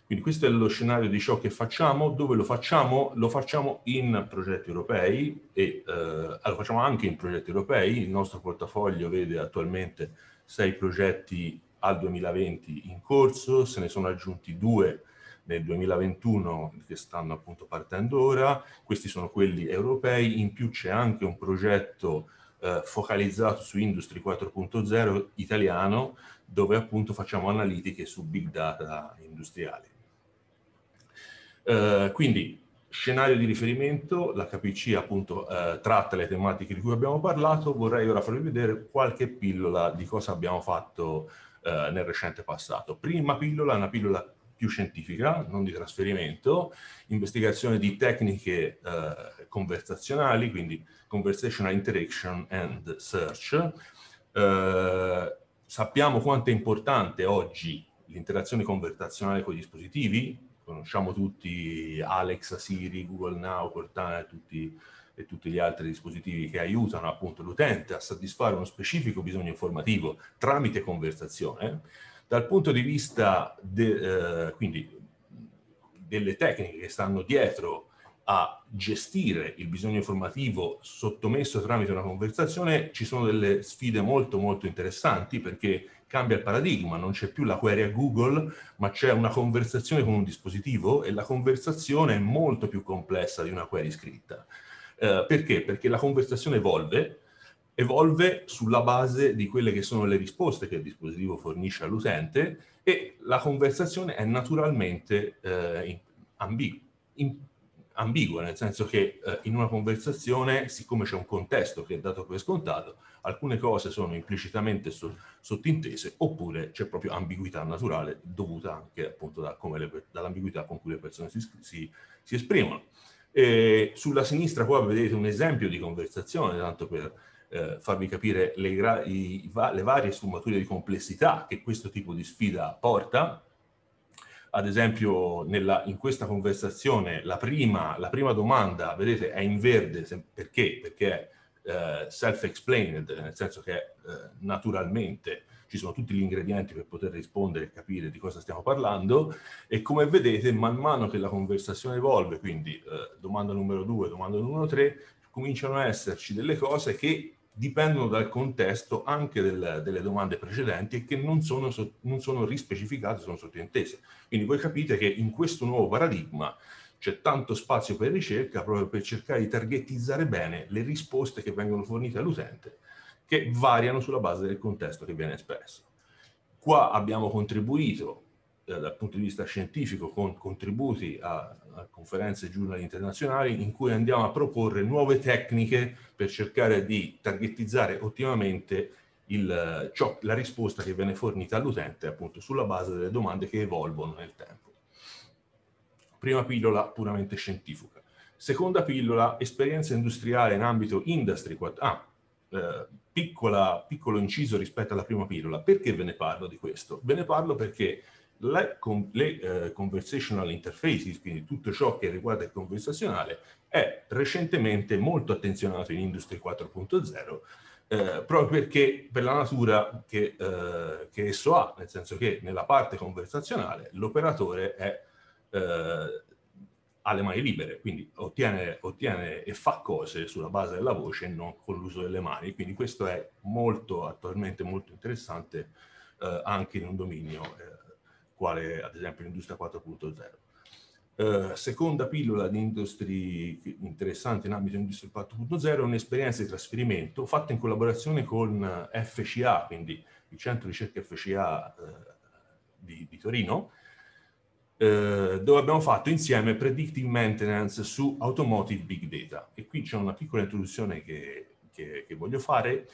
Quindi questo è lo scenario di ciò che facciamo. Dove lo facciamo? Lo facciamo in progetti europei e eh, lo facciamo anche in progetti europei. Il nostro portafoglio vede attualmente sei progetti al 2020 in corso, se ne sono aggiunti due nel 2021 che stanno appunto partendo ora, questi sono quelli europei, in più c'è anche un progetto eh, focalizzato su Industry 4.0 italiano dove appunto facciamo analitiche su big data industriali. Eh, quindi scenario di riferimento, l'HPC appunto eh, tratta le tematiche di cui abbiamo parlato, vorrei ora farvi vedere qualche pillola di cosa abbiamo fatto eh, nel recente passato. Prima pillola, una pillola più scientifica, non di trasferimento, investigazione di tecniche eh, conversazionali, quindi conversational interaction and search. Eh, sappiamo quanto è importante oggi l'interazione conversazionale con i dispositivi, conosciamo tutti Alexa, Siri, Google Now, Cortana tutti, e tutti gli altri dispositivi che aiutano appunto l'utente a soddisfare uno specifico bisogno informativo tramite conversazione, dal punto di vista de, eh, quindi, delle tecniche che stanno dietro a gestire il bisogno informativo sottomesso tramite una conversazione, ci sono delle sfide molto molto interessanti perché cambia il paradigma, non c'è più la query a Google, ma c'è una conversazione con un dispositivo e la conversazione è molto più complessa di una query scritta. Eh, perché? Perché la conversazione evolve, evolve sulla base di quelle che sono le risposte che il dispositivo fornisce all'utente e la conversazione è naturalmente eh, ambigua, in, ambigua, nel senso che eh, in una conversazione, siccome c'è un contesto che è dato per scontato, alcune cose sono implicitamente so, sottintese oppure c'è proprio ambiguità naturale dovuta anche appunto da le, dall'ambiguità con cui le persone si, si, si esprimono. E sulla sinistra qua vedete un esempio di conversazione, tanto per eh, farvi capire le, i, le varie sfumature di complessità che questo tipo di sfida porta, ad esempio nella, in questa conversazione la prima, la prima, domanda, vedete, è in verde, perché? Perché è eh, self-explained, nel senso che eh, naturalmente ci sono tutti gli ingredienti per poter rispondere e capire di cosa stiamo parlando e come vedete man mano che la conversazione evolve, quindi eh, domanda numero due, domanda numero tre, cominciano a esserci delle cose che dipendono dal contesto anche del, delle domande precedenti e che non sono, non sono rispecificate, sono sottintese. Quindi voi capite che in questo nuovo paradigma c'è tanto spazio per ricerca proprio per cercare di targetizzare bene le risposte che vengono fornite all'utente, che variano sulla base del contesto che viene espresso. Qua abbiamo contribuito dal punto di vista scientifico con contributi a, a conferenze e giornali internazionali in cui andiamo a proporre nuove tecniche per cercare di targetizzare ottimamente il, ciò, la risposta che viene fornita all'utente appunto sulla base delle domande che evolvono nel tempo. Prima pillola puramente scientifica. Seconda pillola, esperienza industriale in ambito industry 4. Ah, eh, piccola, piccolo inciso rispetto alla prima pillola. Perché ve ne parlo di questo? Ve ne parlo perché le, le uh, conversational interfaces, quindi tutto ciò che riguarda il conversazionale, è recentemente molto attenzionato in Industry 4.0 eh, proprio perché per la natura che, eh, che, esso ha, nel senso che nella parte conversazionale l'operatore è, eh, ha le mani libere, quindi ottiene, ottiene, e fa cose sulla base della voce e non con l'uso delle mani, quindi questo è molto, attualmente molto interessante eh, anche in un dominio eh, quale ad esempio l'industria 4.0. Uh, eh, seconda pillola di industrie interessante in ambito industria 4.0 è un'esperienza di trasferimento fatta in collaborazione con FCA, quindi il centro ricerca FCA uh, di, di, Torino, uh, dove abbiamo fatto insieme predictive maintenance su automotive big data. E qui c'è una piccola introduzione che, che, che voglio fare.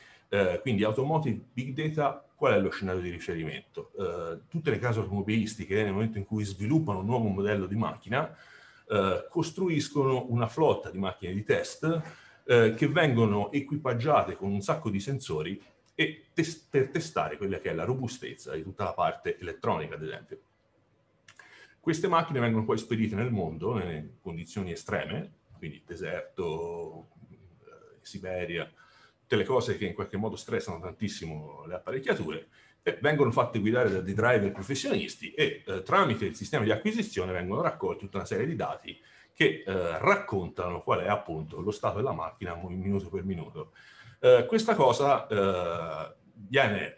quindi automotive big data qual è lo scenario di riferimento? Uh, tutte le case automobilistiche, nel momento in cui sviluppano un nuovo modello di macchina, uh, costruiscono una flotta di macchine di test uh, che vengono equipaggiate con un sacco di sensori e tes per testare quella che è la robustezza di tutta la parte elettronica, ad esempio. Queste macchine vengono poi spedite nel mondo, nelle condizioni estreme, quindi deserto, Siberia, tutte le cose che in qualche modo stressano tantissimo le apparecchiature, eh, vengono fatte guidare da dei driver professionisti e eh, tramite il sistema di acquisizione vengono raccolti tutta una serie di dati che eh, raccontano qual è appunto lo stato della macchina minuto per minuto. Eh, questa cosa eh, viene,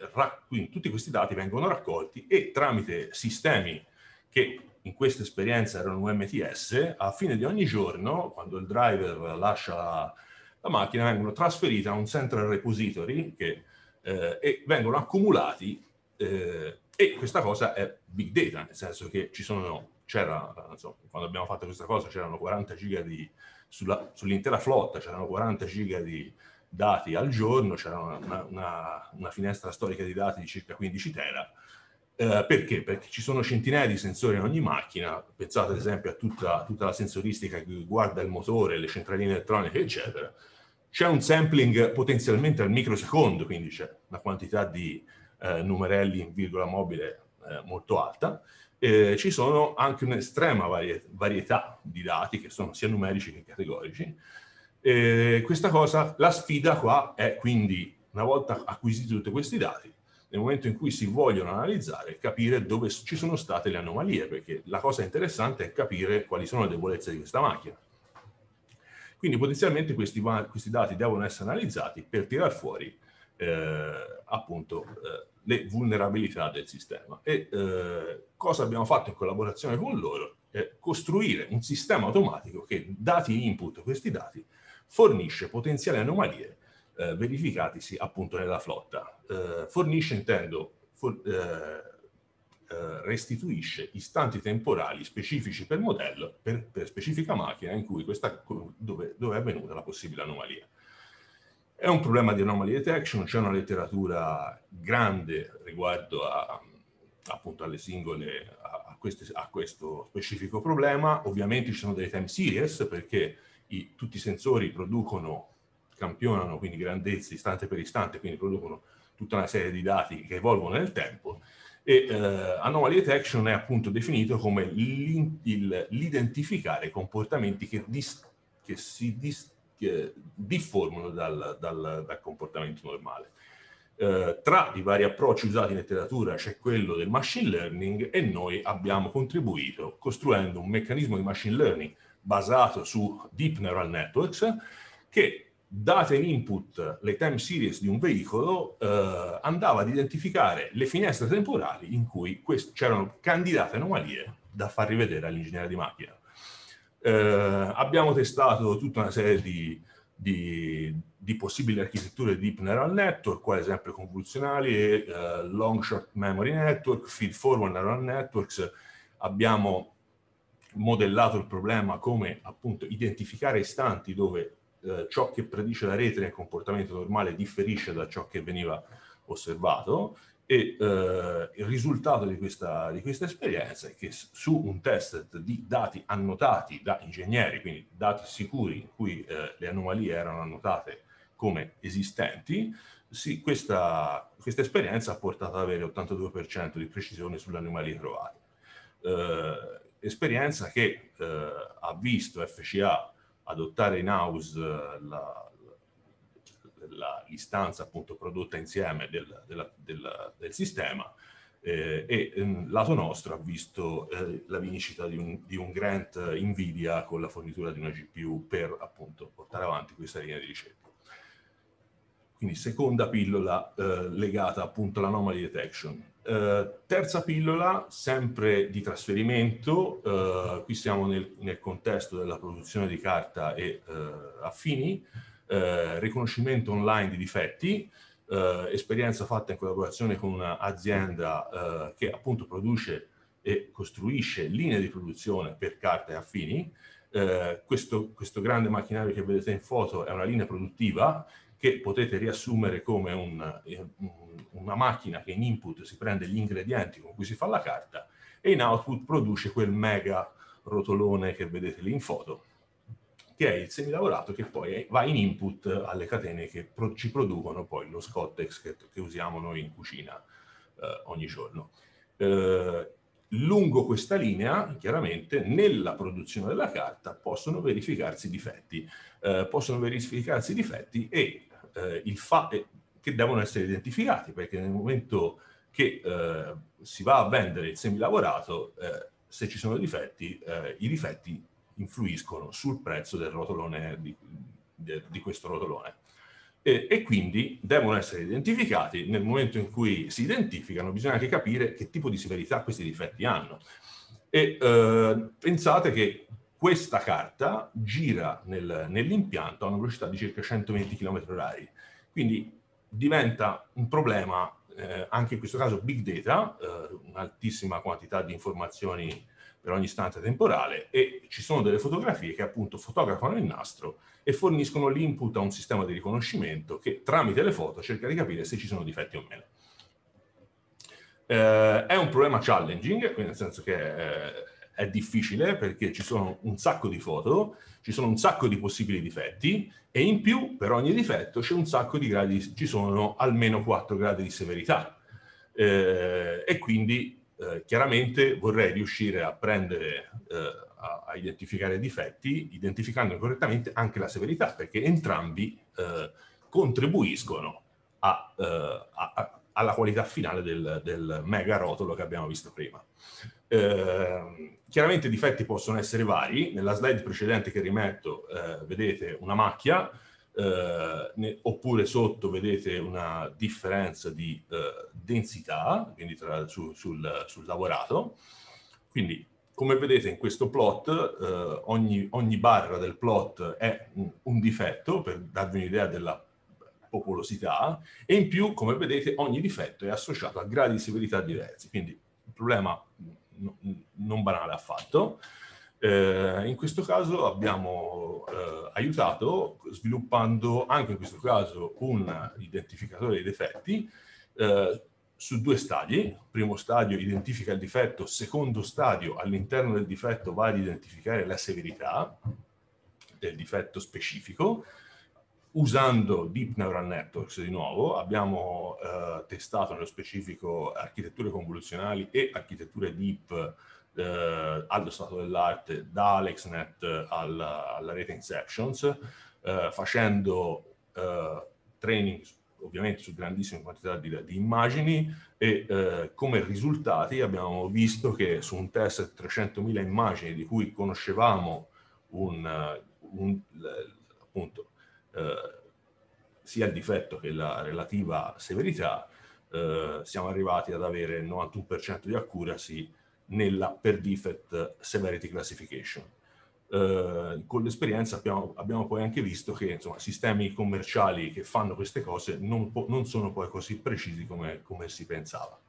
quindi tutti questi dati vengono raccolti e tramite sistemi che in questa esperienza erano UMTS, a fine di ogni giorno, quando il driver lascia la macchina vengono trasferite a un central repository che, eh, e vengono accumulati eh, e questa cosa è big data, nel senso che ci sono, c'era, insomma, quando abbiamo fatto questa cosa c'erano 40 giga di, sulla, sull'intera flotta, c'erano 40 giga di dati al giorno, c'era una, una, una, finestra storica di dati di circa 15 tera, eh, perché? Perché ci sono centinaia di sensori in ogni macchina, pensate ad esempio a tutta, tutta la sensoristica che guarda il motore, le centraline elettroniche, eccetera. C'è un sampling potenzialmente al microsecondo, quindi c'è una quantità di eh, numerelli in virgola mobile eh, molto alta, ci sono anche un'estrema varietà di dati che sono sia numerici che categorici. Questa cosa, la sfida qua è quindi, una volta acquisiti tutti questi dati, nel momento in cui si vogliono analizzare, capire dove ci sono state le anomalie, perché la cosa interessante è capire quali sono le debolezze di questa macchina. Quindi potenzialmente questi, questi dati devono essere analizzati per tirar fuori eh, appunto eh, le vulnerabilità del sistema. E eh, cosa abbiamo fatto in collaborazione con loro? Costruire un sistema automatico che, dati input questi dati, fornisce potenziali anomalie eh, verificatisi appunto nella flotta. Eh, fornisce, intendo, for, eh, eh, restituisce istanti temporali specifici per modello, per, per specifica macchina in cui questa, dove, dove è avvenuta la possibile anomalia. È un problema di anomaly detection, c'è una letteratura grande riguardo a, appunto alle singole, a, queste, a, questo specifico problema. Ovviamente ci sono delle time series perché i, tutti i sensori producono, campionano quindi grandezze istante per istante, quindi producono tutta una serie di dati che evolvono nel tempo. E eh, anomaly detection è appunto definito come l'identificare comportamenti che, dis, che si dis, che difformano dal, dal, dal comportamento normale. Eh, tra i vari approcci usati in letteratura c'è quello del machine learning e noi abbiamo contribuito costruendo un meccanismo di machine learning basato su deep neural networks che date in input le time series di un veicolo eh, andava ad identificare le finestre temporali in cui c'erano candidate anomalie da far rivedere all'ingegnere di macchina. Eh, abbiamo testato tutta una serie di, di, di, possibili architetture di deep neural network, quali esempio convoluzionali, eh, long short memory network, feed forward neural networks. Abbiamo modellato il problema come appunto identificare istanti dove eh, ciò che predice la rete nel comportamento normale differisce da ciò che veniva osservato e eh, il risultato di questa, di questa, esperienza è che su un test di dati annotati da ingegneri, quindi dati sicuri in cui eh, le anomalie erano annotate come esistenti, sì, questa, questa, esperienza ha portato ad avere 82% di precisione sulle anomalie trovate. Eh, esperienza che eh, ha visto FCA adottare in house eh, la, l'istanza appunto prodotta insieme del, del, del, del sistema eh, e ehm, lato nostro ha visto eh, la vincita di un, di un, grant Nvidia con la fornitura di una GPU per appunto portare avanti questa linea di ricerca. Quindi seconda pillola eh, legata appunto all'anomaly detection. Eh, terza pillola, sempre di trasferimento, eh, qui siamo nel, nel, contesto della produzione di carta e eh, affini, eh, riconoscimento online di difetti, eh, esperienza fatta in collaborazione con un'azienda eh, che appunto produce e costruisce linee di produzione per carte e affini. Questo, questo grande macchinario che vedete in foto è una linea produttiva che potete riassumere come un, una macchina che in input si prende gli ingredienti con cui si fa la carta e in output produce quel mega rotolone che vedete lì in foto che è il semilavorato che poi va in input alle catene che ci producono poi lo Scottex che, che usiamo noi in cucina eh, ogni giorno. Eh, lungo questa linea, chiaramente, nella produzione della carta possono verificarsi difetti. Eh, possono verificarsi difetti e eh, il fa che devono essere identificati, perché nel momento che eh, si va a vendere il semilavorato, eh, se ci sono difetti, i difetti influiscono sul prezzo del rotolone, di, de, di questo rotolone. E, e, quindi devono essere identificati. Nel momento in cui si identificano bisogna anche capire che tipo di severità questi difetti hanno. E eh, pensate che questa carta gira nel, nell'impianto a una velocità di circa 120 km h quindi diventa un problema, eh, anche in questo caso big data, eh, un'altissima quantità di informazioni per ogni istante temporale e ci sono delle fotografie che appunto fotografano il nastro e forniscono l'input a un sistema di riconoscimento che tramite le foto cerca di capire se ci sono difetti o meno. Eh, è un problema challenging, nel senso che eh, è difficile perché ci sono un sacco di foto, ci sono un sacco di possibili difetti e in più per ogni difetto c'è un sacco di gradi, ci sono almeno 4 gradi di severità. Eh, e quindi eh, chiaramente vorrei riuscire a prendere, eh, a, a, identificare i difetti, identificando correttamente anche la severità, perché entrambi eh, contribuiscono a, eh, a, alla qualità finale del, del, mega rotolo che abbiamo visto prima. Eh, chiaramente i difetti possono essere vari, nella slide precedente che rimetto eh, vedete una macchia, eh, ne, oppure sotto vedete una differenza di eh, densità, quindi tra, su, sul, sul, lavorato. Quindi, come vedete in questo plot, eh, ogni, ogni, barra del plot è un, difetto, per darvi un'idea della popolosità, e in più, come vedete, ogni difetto è associato a gradi di severità diversi. Quindi, un problema non banale affatto. Eh, in questo caso abbiamo eh, aiutato sviluppando anche in questo caso un identificatore dei difetti eh, su due stadi. Primo stadio identifica il difetto, secondo stadio all'interno del difetto va ad identificare la severità del difetto specifico. Usando Deep Neural Networks di nuovo abbiamo eh, testato nello specifico architetture convoluzionali e architetture deep eh, allo stato dell'arte da AlexNet alla, alla rete Inceptions, eh, facendo eh, training ovviamente su grandissime quantità di, di immagini e eh, come risultati abbiamo visto che su un test di 300.000 immagini di cui conoscevamo un, un appunto, eh, sia il difetto che la relativa severità, eh, siamo arrivati ad avere il 91% di accuracy nella per defect severity classification. Uh, con l'esperienza abbiamo, abbiamo, poi anche visto che insomma, sistemi commerciali che fanno queste cose non, non sono poi così precisi come, come, si pensava.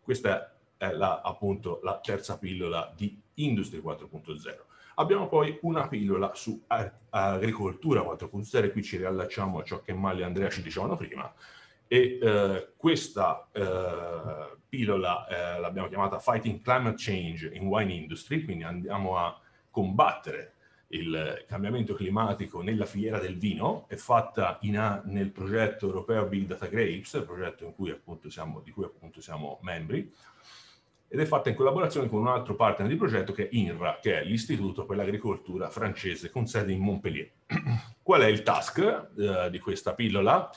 Questa è la, appunto la terza pillola di Industry 4.0. Abbiamo poi una pillola su agricoltura 4.0, qui ci riallacciamo a ciò che Mali e Andrea ci dicevano prima, e eh, questa eh, pillola eh, l'abbiamo chiamata Fighting Climate Change in Wine Industry, quindi andiamo a combattere il cambiamento climatico nella filiera del vino, è fatta in, nel progetto europeo Big Data Grapes, progetto in cui siamo, di cui appunto siamo membri, ed è fatta in collaborazione con un altro partner di progetto che è INRA, che è l'Istituto per l'Agricoltura francese con sede in Montpellier. Qual è il task eh, di questa pillola?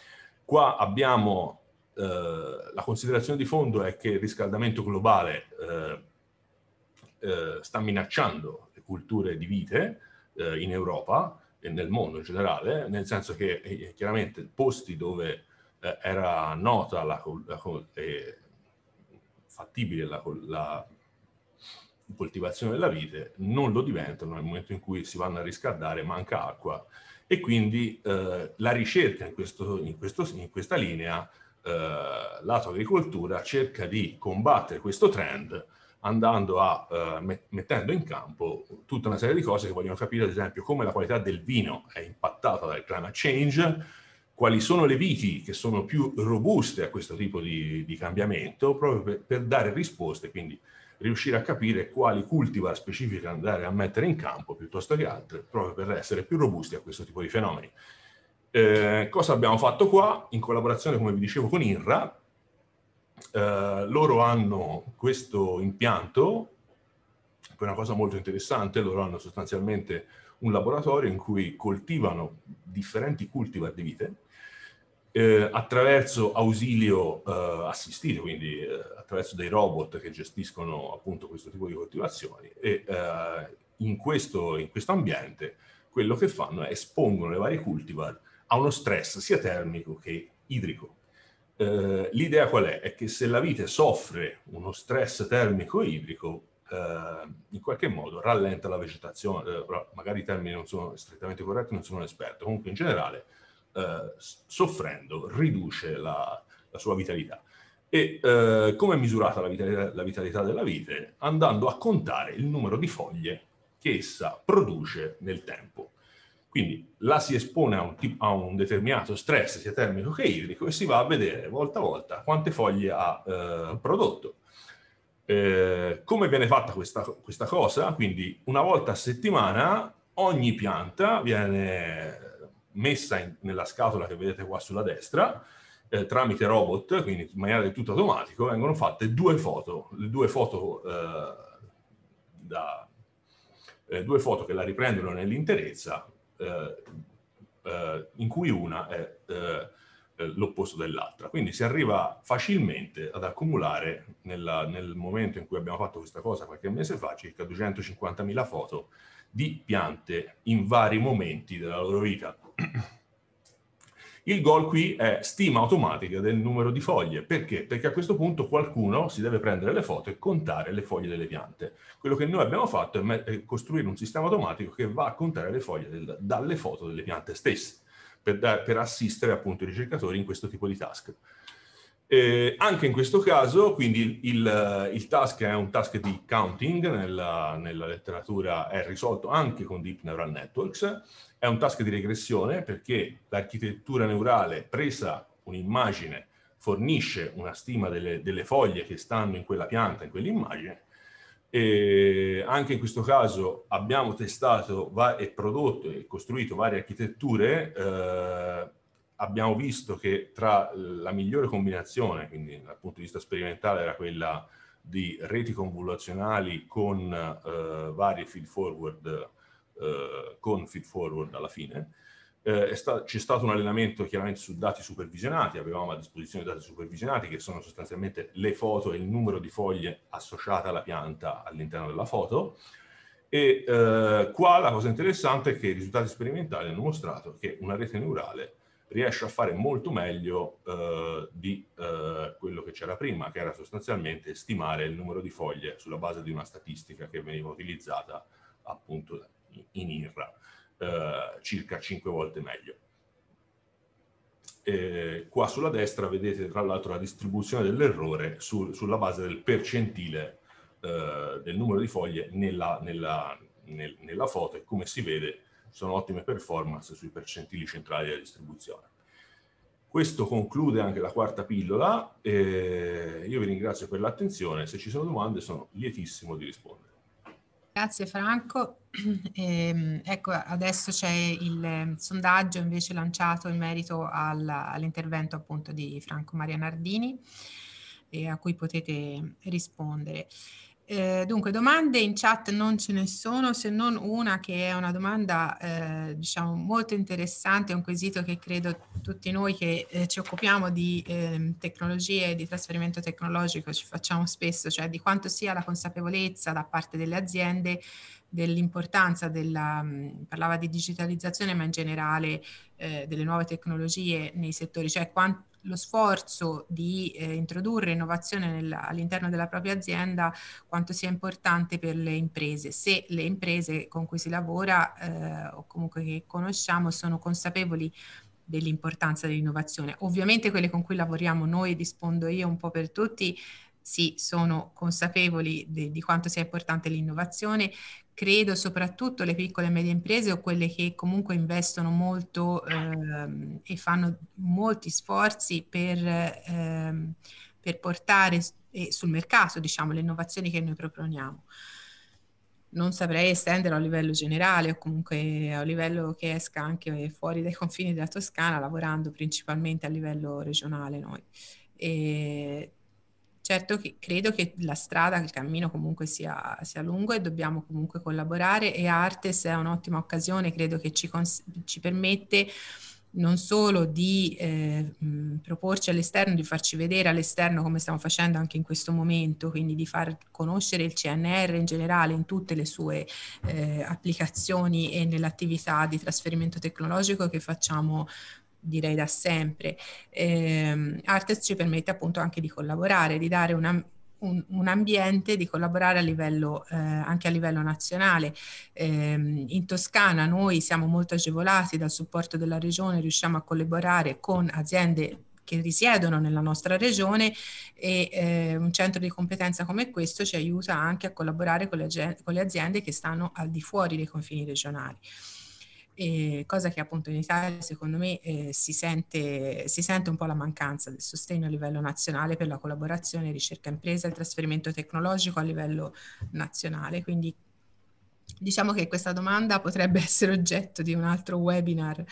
Qua abbiamo eh, la considerazione di fondo è che il riscaldamento globale eh, eh, sta minacciando le culture di vite eh, in Europa e nel mondo in generale, nel senso che eh, chiaramente posti dove era nota la, la, fattibile la, la coltivazione della vite non lo diventano nel momento in cui si vanno a riscaldare, manca acqua. E quindi eh, la ricerca in, questo, in, questo, in questa linea, eh, lato agricoltura, cerca di combattere questo trend andando a, eh, mettendo in campo tutta una serie di cose che vogliono capire, ad esempio, come la qualità del vino è impattata dal climate change, quali sono le viti che sono più robuste a questo tipo di, di cambiamento, proprio per, per, dare risposte, quindi riuscire a capire quali cultivar specifiche andare a mettere in campo piuttosto che altre, proprio per essere più robusti a questo tipo di fenomeni. Eh, cosa abbiamo fatto qua? In collaborazione, come vi dicevo, con INRA, eh, loro hanno questo impianto, che è una cosa molto interessante, loro hanno sostanzialmente un laboratorio in cui coltivano differenti cultivar di vite, eh, attraverso ausilio eh, assistito, quindi eh, attraverso dei robot che gestiscono appunto questo tipo di coltivazioni e eh, in questo, in questo ambiente quello che fanno è espongono le varie cultivar a uno stress sia termico che idrico. Eh, l'idea qual è? È che se la vite soffre uno stress termico idrico, eh, in qualche modo rallenta la vegetazione, magari i termini non sono strettamente corretti, non sono un esperto, comunque in generale eh, soffrendo riduce la, la, sua vitalità. E eh, come è misurata la vitalità, la vitalità della vite? Andando a contare il numero di foglie che essa produce nel tempo. Quindi la si espone a un, a un, determinato stress sia termico che idrico e si va a vedere volta a volta quante foglie ha eh, prodotto. Eh, come viene fatta questa, questa, cosa? Quindi una volta a settimana ogni pianta viene messa in, nella scatola che vedete qua sulla destra eh, tramite robot, quindi in maniera del tutto automatico, vengono fatte due foto, due foto, eh, da, eh, due foto che la riprendono nell'interezza, eh, eh, in cui una è l'opposto dell'altra. Quindi si arriva facilmente ad accumulare, nella, nel momento in cui abbiamo fatto questa cosa qualche mese fa, circa 250.000 foto di piante in vari momenti della loro vita. Il goal qui è stima automatica del numero di foglie. Perché? Perché a questo punto qualcuno si deve prendere le foto e contare le foglie delle piante. Quello che noi abbiamo fatto è, è costruire un sistema automatico che va a contare le foglie del, dalle foto delle piante stesse, per, da, per assistere appunto i ricercatori in questo tipo di task. Eh, anche in questo caso, quindi il, il, task è un task di counting, nella, nella, letteratura è risolto anche con Deep Neural Networks, è un task di regressione perché l'architettura neurale presa un'immagine fornisce una stima delle, delle, foglie che stanno in quella pianta, in quell'immagine, e anche in questo caso abbiamo testato e prodotto e costruito varie architetture eh, abbiamo visto che tra la migliore combinazione, quindi dal punto di vista sperimentale, era quella di reti convoluzionali con eh, varie feed forward, eh, con feed forward alla fine. Eh, sta, c'è stato un allenamento chiaramente su dati supervisionati, avevamo a disposizione dati supervisionati che sono sostanzialmente le foto e il numero di foglie associate alla pianta all'interno della foto. E eh, qua la cosa interessante è che i risultati sperimentali hanno mostrato che una rete neurale riesce a fare molto meglio eh, di eh, quello che c'era prima, che era sostanzialmente stimare il numero di foglie sulla base di una statistica che veniva utilizzata appunto in IRRA, eh, circa 5 volte meglio. E qua sulla destra vedete tra l'altro la distribuzione dell'errore su, sulla base del percentile eh, del numero di foglie nella, nella, nel, nella foto e come si vede sono ottime performance sui percentili centrali della distribuzione. Questo conclude anche la quarta pillola. Eh, io vi ringrazio per l'attenzione. Se ci sono domande sono lietissimo di rispondere. Grazie Franco. Eh, ecco, adesso c'è il sondaggio invece lanciato in merito al, all'intervento appunto di Franco Maria Nardini eh, a cui potete rispondere. Eh, dunque, domande in chat non ce ne sono, se non una che è una domanda, eh, diciamo, molto interessante, un quesito che credo tutti noi che eh, ci occupiamo di ehm, tecnologie e di trasferimento tecnologico ci facciamo spesso, cioè di quanto sia la consapevolezza da parte delle aziende dell'importanza della, mh, parlava di digitalizzazione, ma in generale eh, delle nuove tecnologie nei settori, cioè quanto lo sforzo di eh, introdurre innovazione nel, all'interno della propria azienda quanto sia importante per le imprese, se le imprese con cui si lavora eh, o comunque che conosciamo sono consapevoli dell'importanza dell'innovazione. Ovviamente quelle con cui lavoriamo noi, rispondo io un po' per tutti, sì, sono consapevoli de, di quanto sia importante l'innovazione, credo soprattutto le piccole e medie imprese o quelle che comunque investono molto ehm, e fanno molti sforzi per, ehm, per portare eh, sul mercato diciamo, le innovazioni che noi proponiamo. Non saprei estenderlo a livello generale o comunque a livello che esca anche fuori dai confini della Toscana, lavorando principalmente a livello regionale noi. E Certo che credo che la strada, il cammino comunque sia, sia, lungo e dobbiamo comunque collaborare e Artes è un'ottima occasione, credo che ci, cons- ci permette non solo di eh, mh, proporci all'esterno, di farci vedere all'esterno come stiamo facendo anche in questo momento, quindi di far conoscere il CNR in generale in tutte le sue eh, applicazioni e nell'attività di trasferimento tecnologico che facciamo direi da sempre. Eh, Artes ci permette appunto anche di collaborare, di dare una, un, un, ambiente di collaborare a livello, eh, anche a livello nazionale. Eh, in Toscana noi siamo molto agevolati dal supporto della regione, riusciamo a collaborare con aziende che risiedono nella nostra regione e eh, un centro di competenza come questo ci aiuta anche a collaborare con le, con le aziende che stanno al di fuori dei confini regionali eh, cosa che appunto in Italia secondo me eh, si, sente, si sente un po' la mancanza del sostegno a livello nazionale per la collaborazione ricerca impresa e trasferimento tecnologico a livello nazionale. Quindi Diciamo che questa domanda potrebbe essere oggetto di un altro webinar.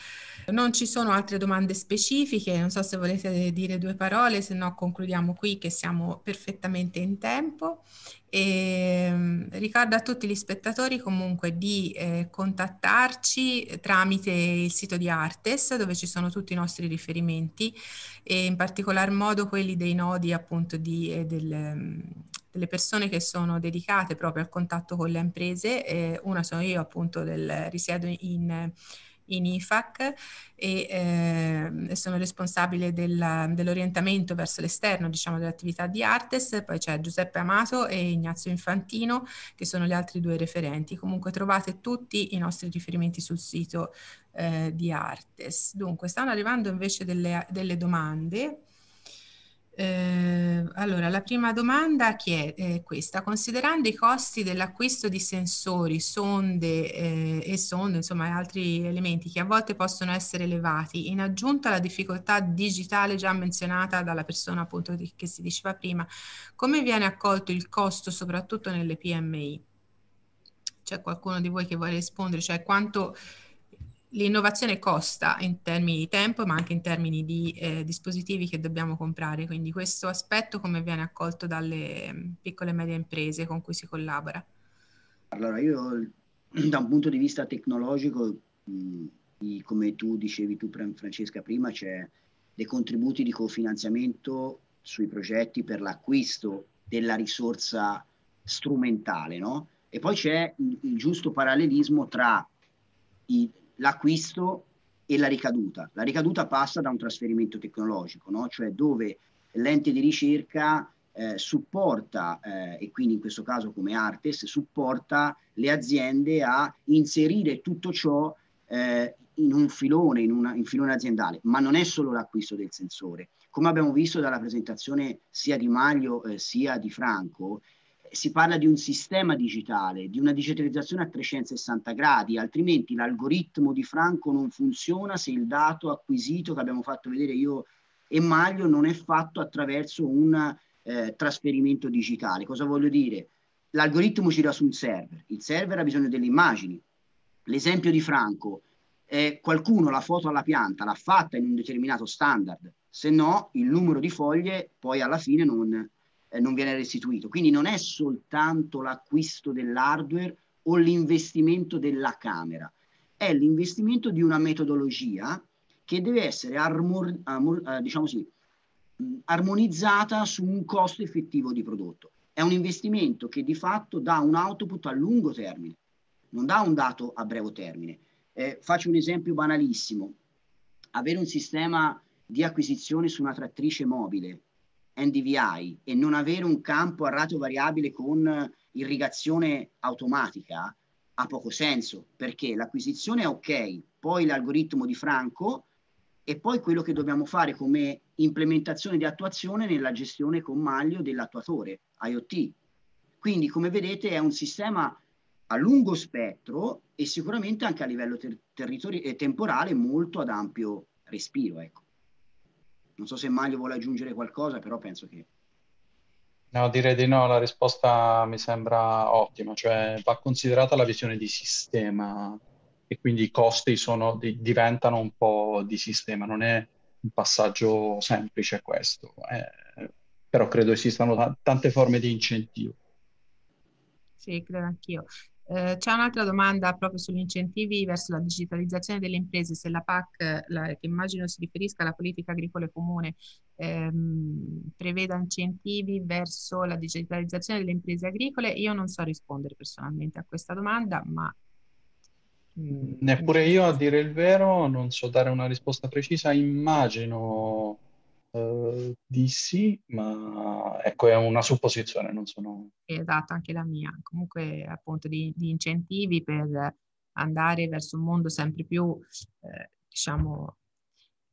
Non ci sono altre domande specifiche, non so se volete dire due parole, se no concludiamo qui che siamo perfettamente in tempo. E, ehm, ricordo a tutti gli spettatori comunque di eh, contattarci tramite il sito di Artes dove ci sono tutti i nostri riferimenti e in particolar modo quelli dei nodi appunto di, eh, del, delle persone che sono dedicate proprio al contatto con le imprese. Eh, una sono io appunto del, risiedo in in IFAC e eh, sono responsabile della, dell'orientamento verso l'esterno, diciamo, dell'attività di Artes, poi c'è Giuseppe Amato e Ignazio Infantino che sono gli altri due referenti. Comunque trovate tutti i nostri riferimenti sul sito eh, di Artes. Dunque, stanno arrivando invece delle, delle domande. Eh, allora, la prima domanda che è, è, questa, considerando i costi dell'acquisto di sensori, sonde eh, e sonde, insomma altri elementi che a volte possono essere elevati, in aggiunta alla difficoltà digitale già menzionata dalla persona appunto di, che si diceva prima, come viene accolto il costo soprattutto nelle PMI? C'è qualcuno di voi che vuole rispondere? Cioè quanto l'innovazione costa in termini di tempo, ma anche in termini di eh, dispositivi che dobbiamo comprare. Quindi questo aspetto come viene accolto dalle mm, piccole e medie imprese con cui si collabora? Allora, io da un punto di vista tecnologico, mh, come tu dicevi tu Francesca prima, c'è dei contributi di cofinanziamento sui progetti per l'acquisto della risorsa strumentale, no? E poi c'è il giusto parallelismo tra i, l'acquisto e la ricaduta. La ricaduta passa da un trasferimento tecnologico, no? cioè dove l'ente di ricerca eh, supporta, eh, e quindi in questo caso come Artes, supporta le aziende a inserire tutto ciò eh, in un filone, in, una, in filone aziendale, ma non è solo l'acquisto del sensore. Come abbiamo visto dalla presentazione sia di Maglio eh, sia di Franco, si parla di un sistema digitale, di una digitalizzazione a 360 gradi, altrimenti l'algoritmo di Franco non funziona se il dato acquisito che abbiamo fatto vedere io e Maglio non è fatto attraverso un eh, trasferimento digitale. Cosa voglio dire? L'algoritmo gira su un server, il server ha bisogno delle immagini. L'esempio di Franco, eh, qualcuno la foto alla pianta l'ha fatta in un determinato standard, se no il numero di foglie poi alla fine non, eh, non viene restituito. Quindi non è soltanto l'acquisto dell'hardware o l'investimento della camera, è l'investimento di una metodologia che deve essere armor- armor- eh, diciamo sì, armonizzata su un costo effettivo di prodotto. È un investimento che di fatto dà un output a lungo termine, non dà un dato a breve termine. Eh, faccio un esempio banalissimo. Avere un sistema di acquisizione su una trattrice mobile NDVI e non avere un campo a ratio variabile con irrigazione automatica ha poco senso perché l'acquisizione è ok, poi l'algoritmo di Franco e poi quello che dobbiamo fare come implementazione di attuazione nella gestione con maglio dell'attuatore IoT. Quindi come vedete è un sistema a lungo spettro e sicuramente anche a livello ter- territori- e temporale molto ad ampio respiro. Ecco. Non so se Maglio vuole aggiungere qualcosa, però penso che... No, direi di no, la risposta mi sembra ottima, cioè va considerata la visione di sistema e quindi i costi sono, di, diventano un po' di sistema, non è un passaggio semplice questo, eh, però credo esistano t- tante forme di incentivo. Sì, credo anch'io. Eh, c'è un'altra domanda proprio sugli incentivi verso la digitalizzazione delle imprese, se la PAC, la, che immagino si riferisca alla politica agricola comune, ehm, preveda incentivi verso la digitalizzazione delle imprese agricole. Io non so rispondere personalmente a questa domanda, ma... Mm, Neppure io, a dire il vero, non so dare una risposta precisa. Immagino Uh, di sì, ma ecco, è una supposizione, non sono... Esatto, anche la mia. Comunque, appunto, di, di incentivi per andare verso un mondo sempre più, eh, diciamo,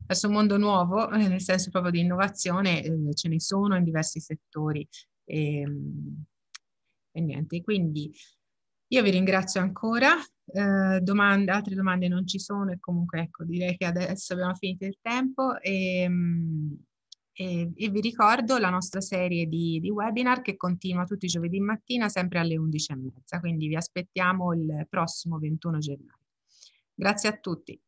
verso un mondo nuovo, nel senso proprio di innovazione, eh, ce ne sono in diversi settori. E, ehm, e niente, quindi io vi ringrazio ancora. Eh, domande, altre domande non ci sono e comunque ecco direi che adesso abbiamo finito il tempo e, ehm, E, e, vi ricordo la nostra serie di, di, webinar che continua tutti i giovedì mattina sempre alle 11.30, quindi vi aspettiamo il prossimo 21 gennaio. Grazie a tutti.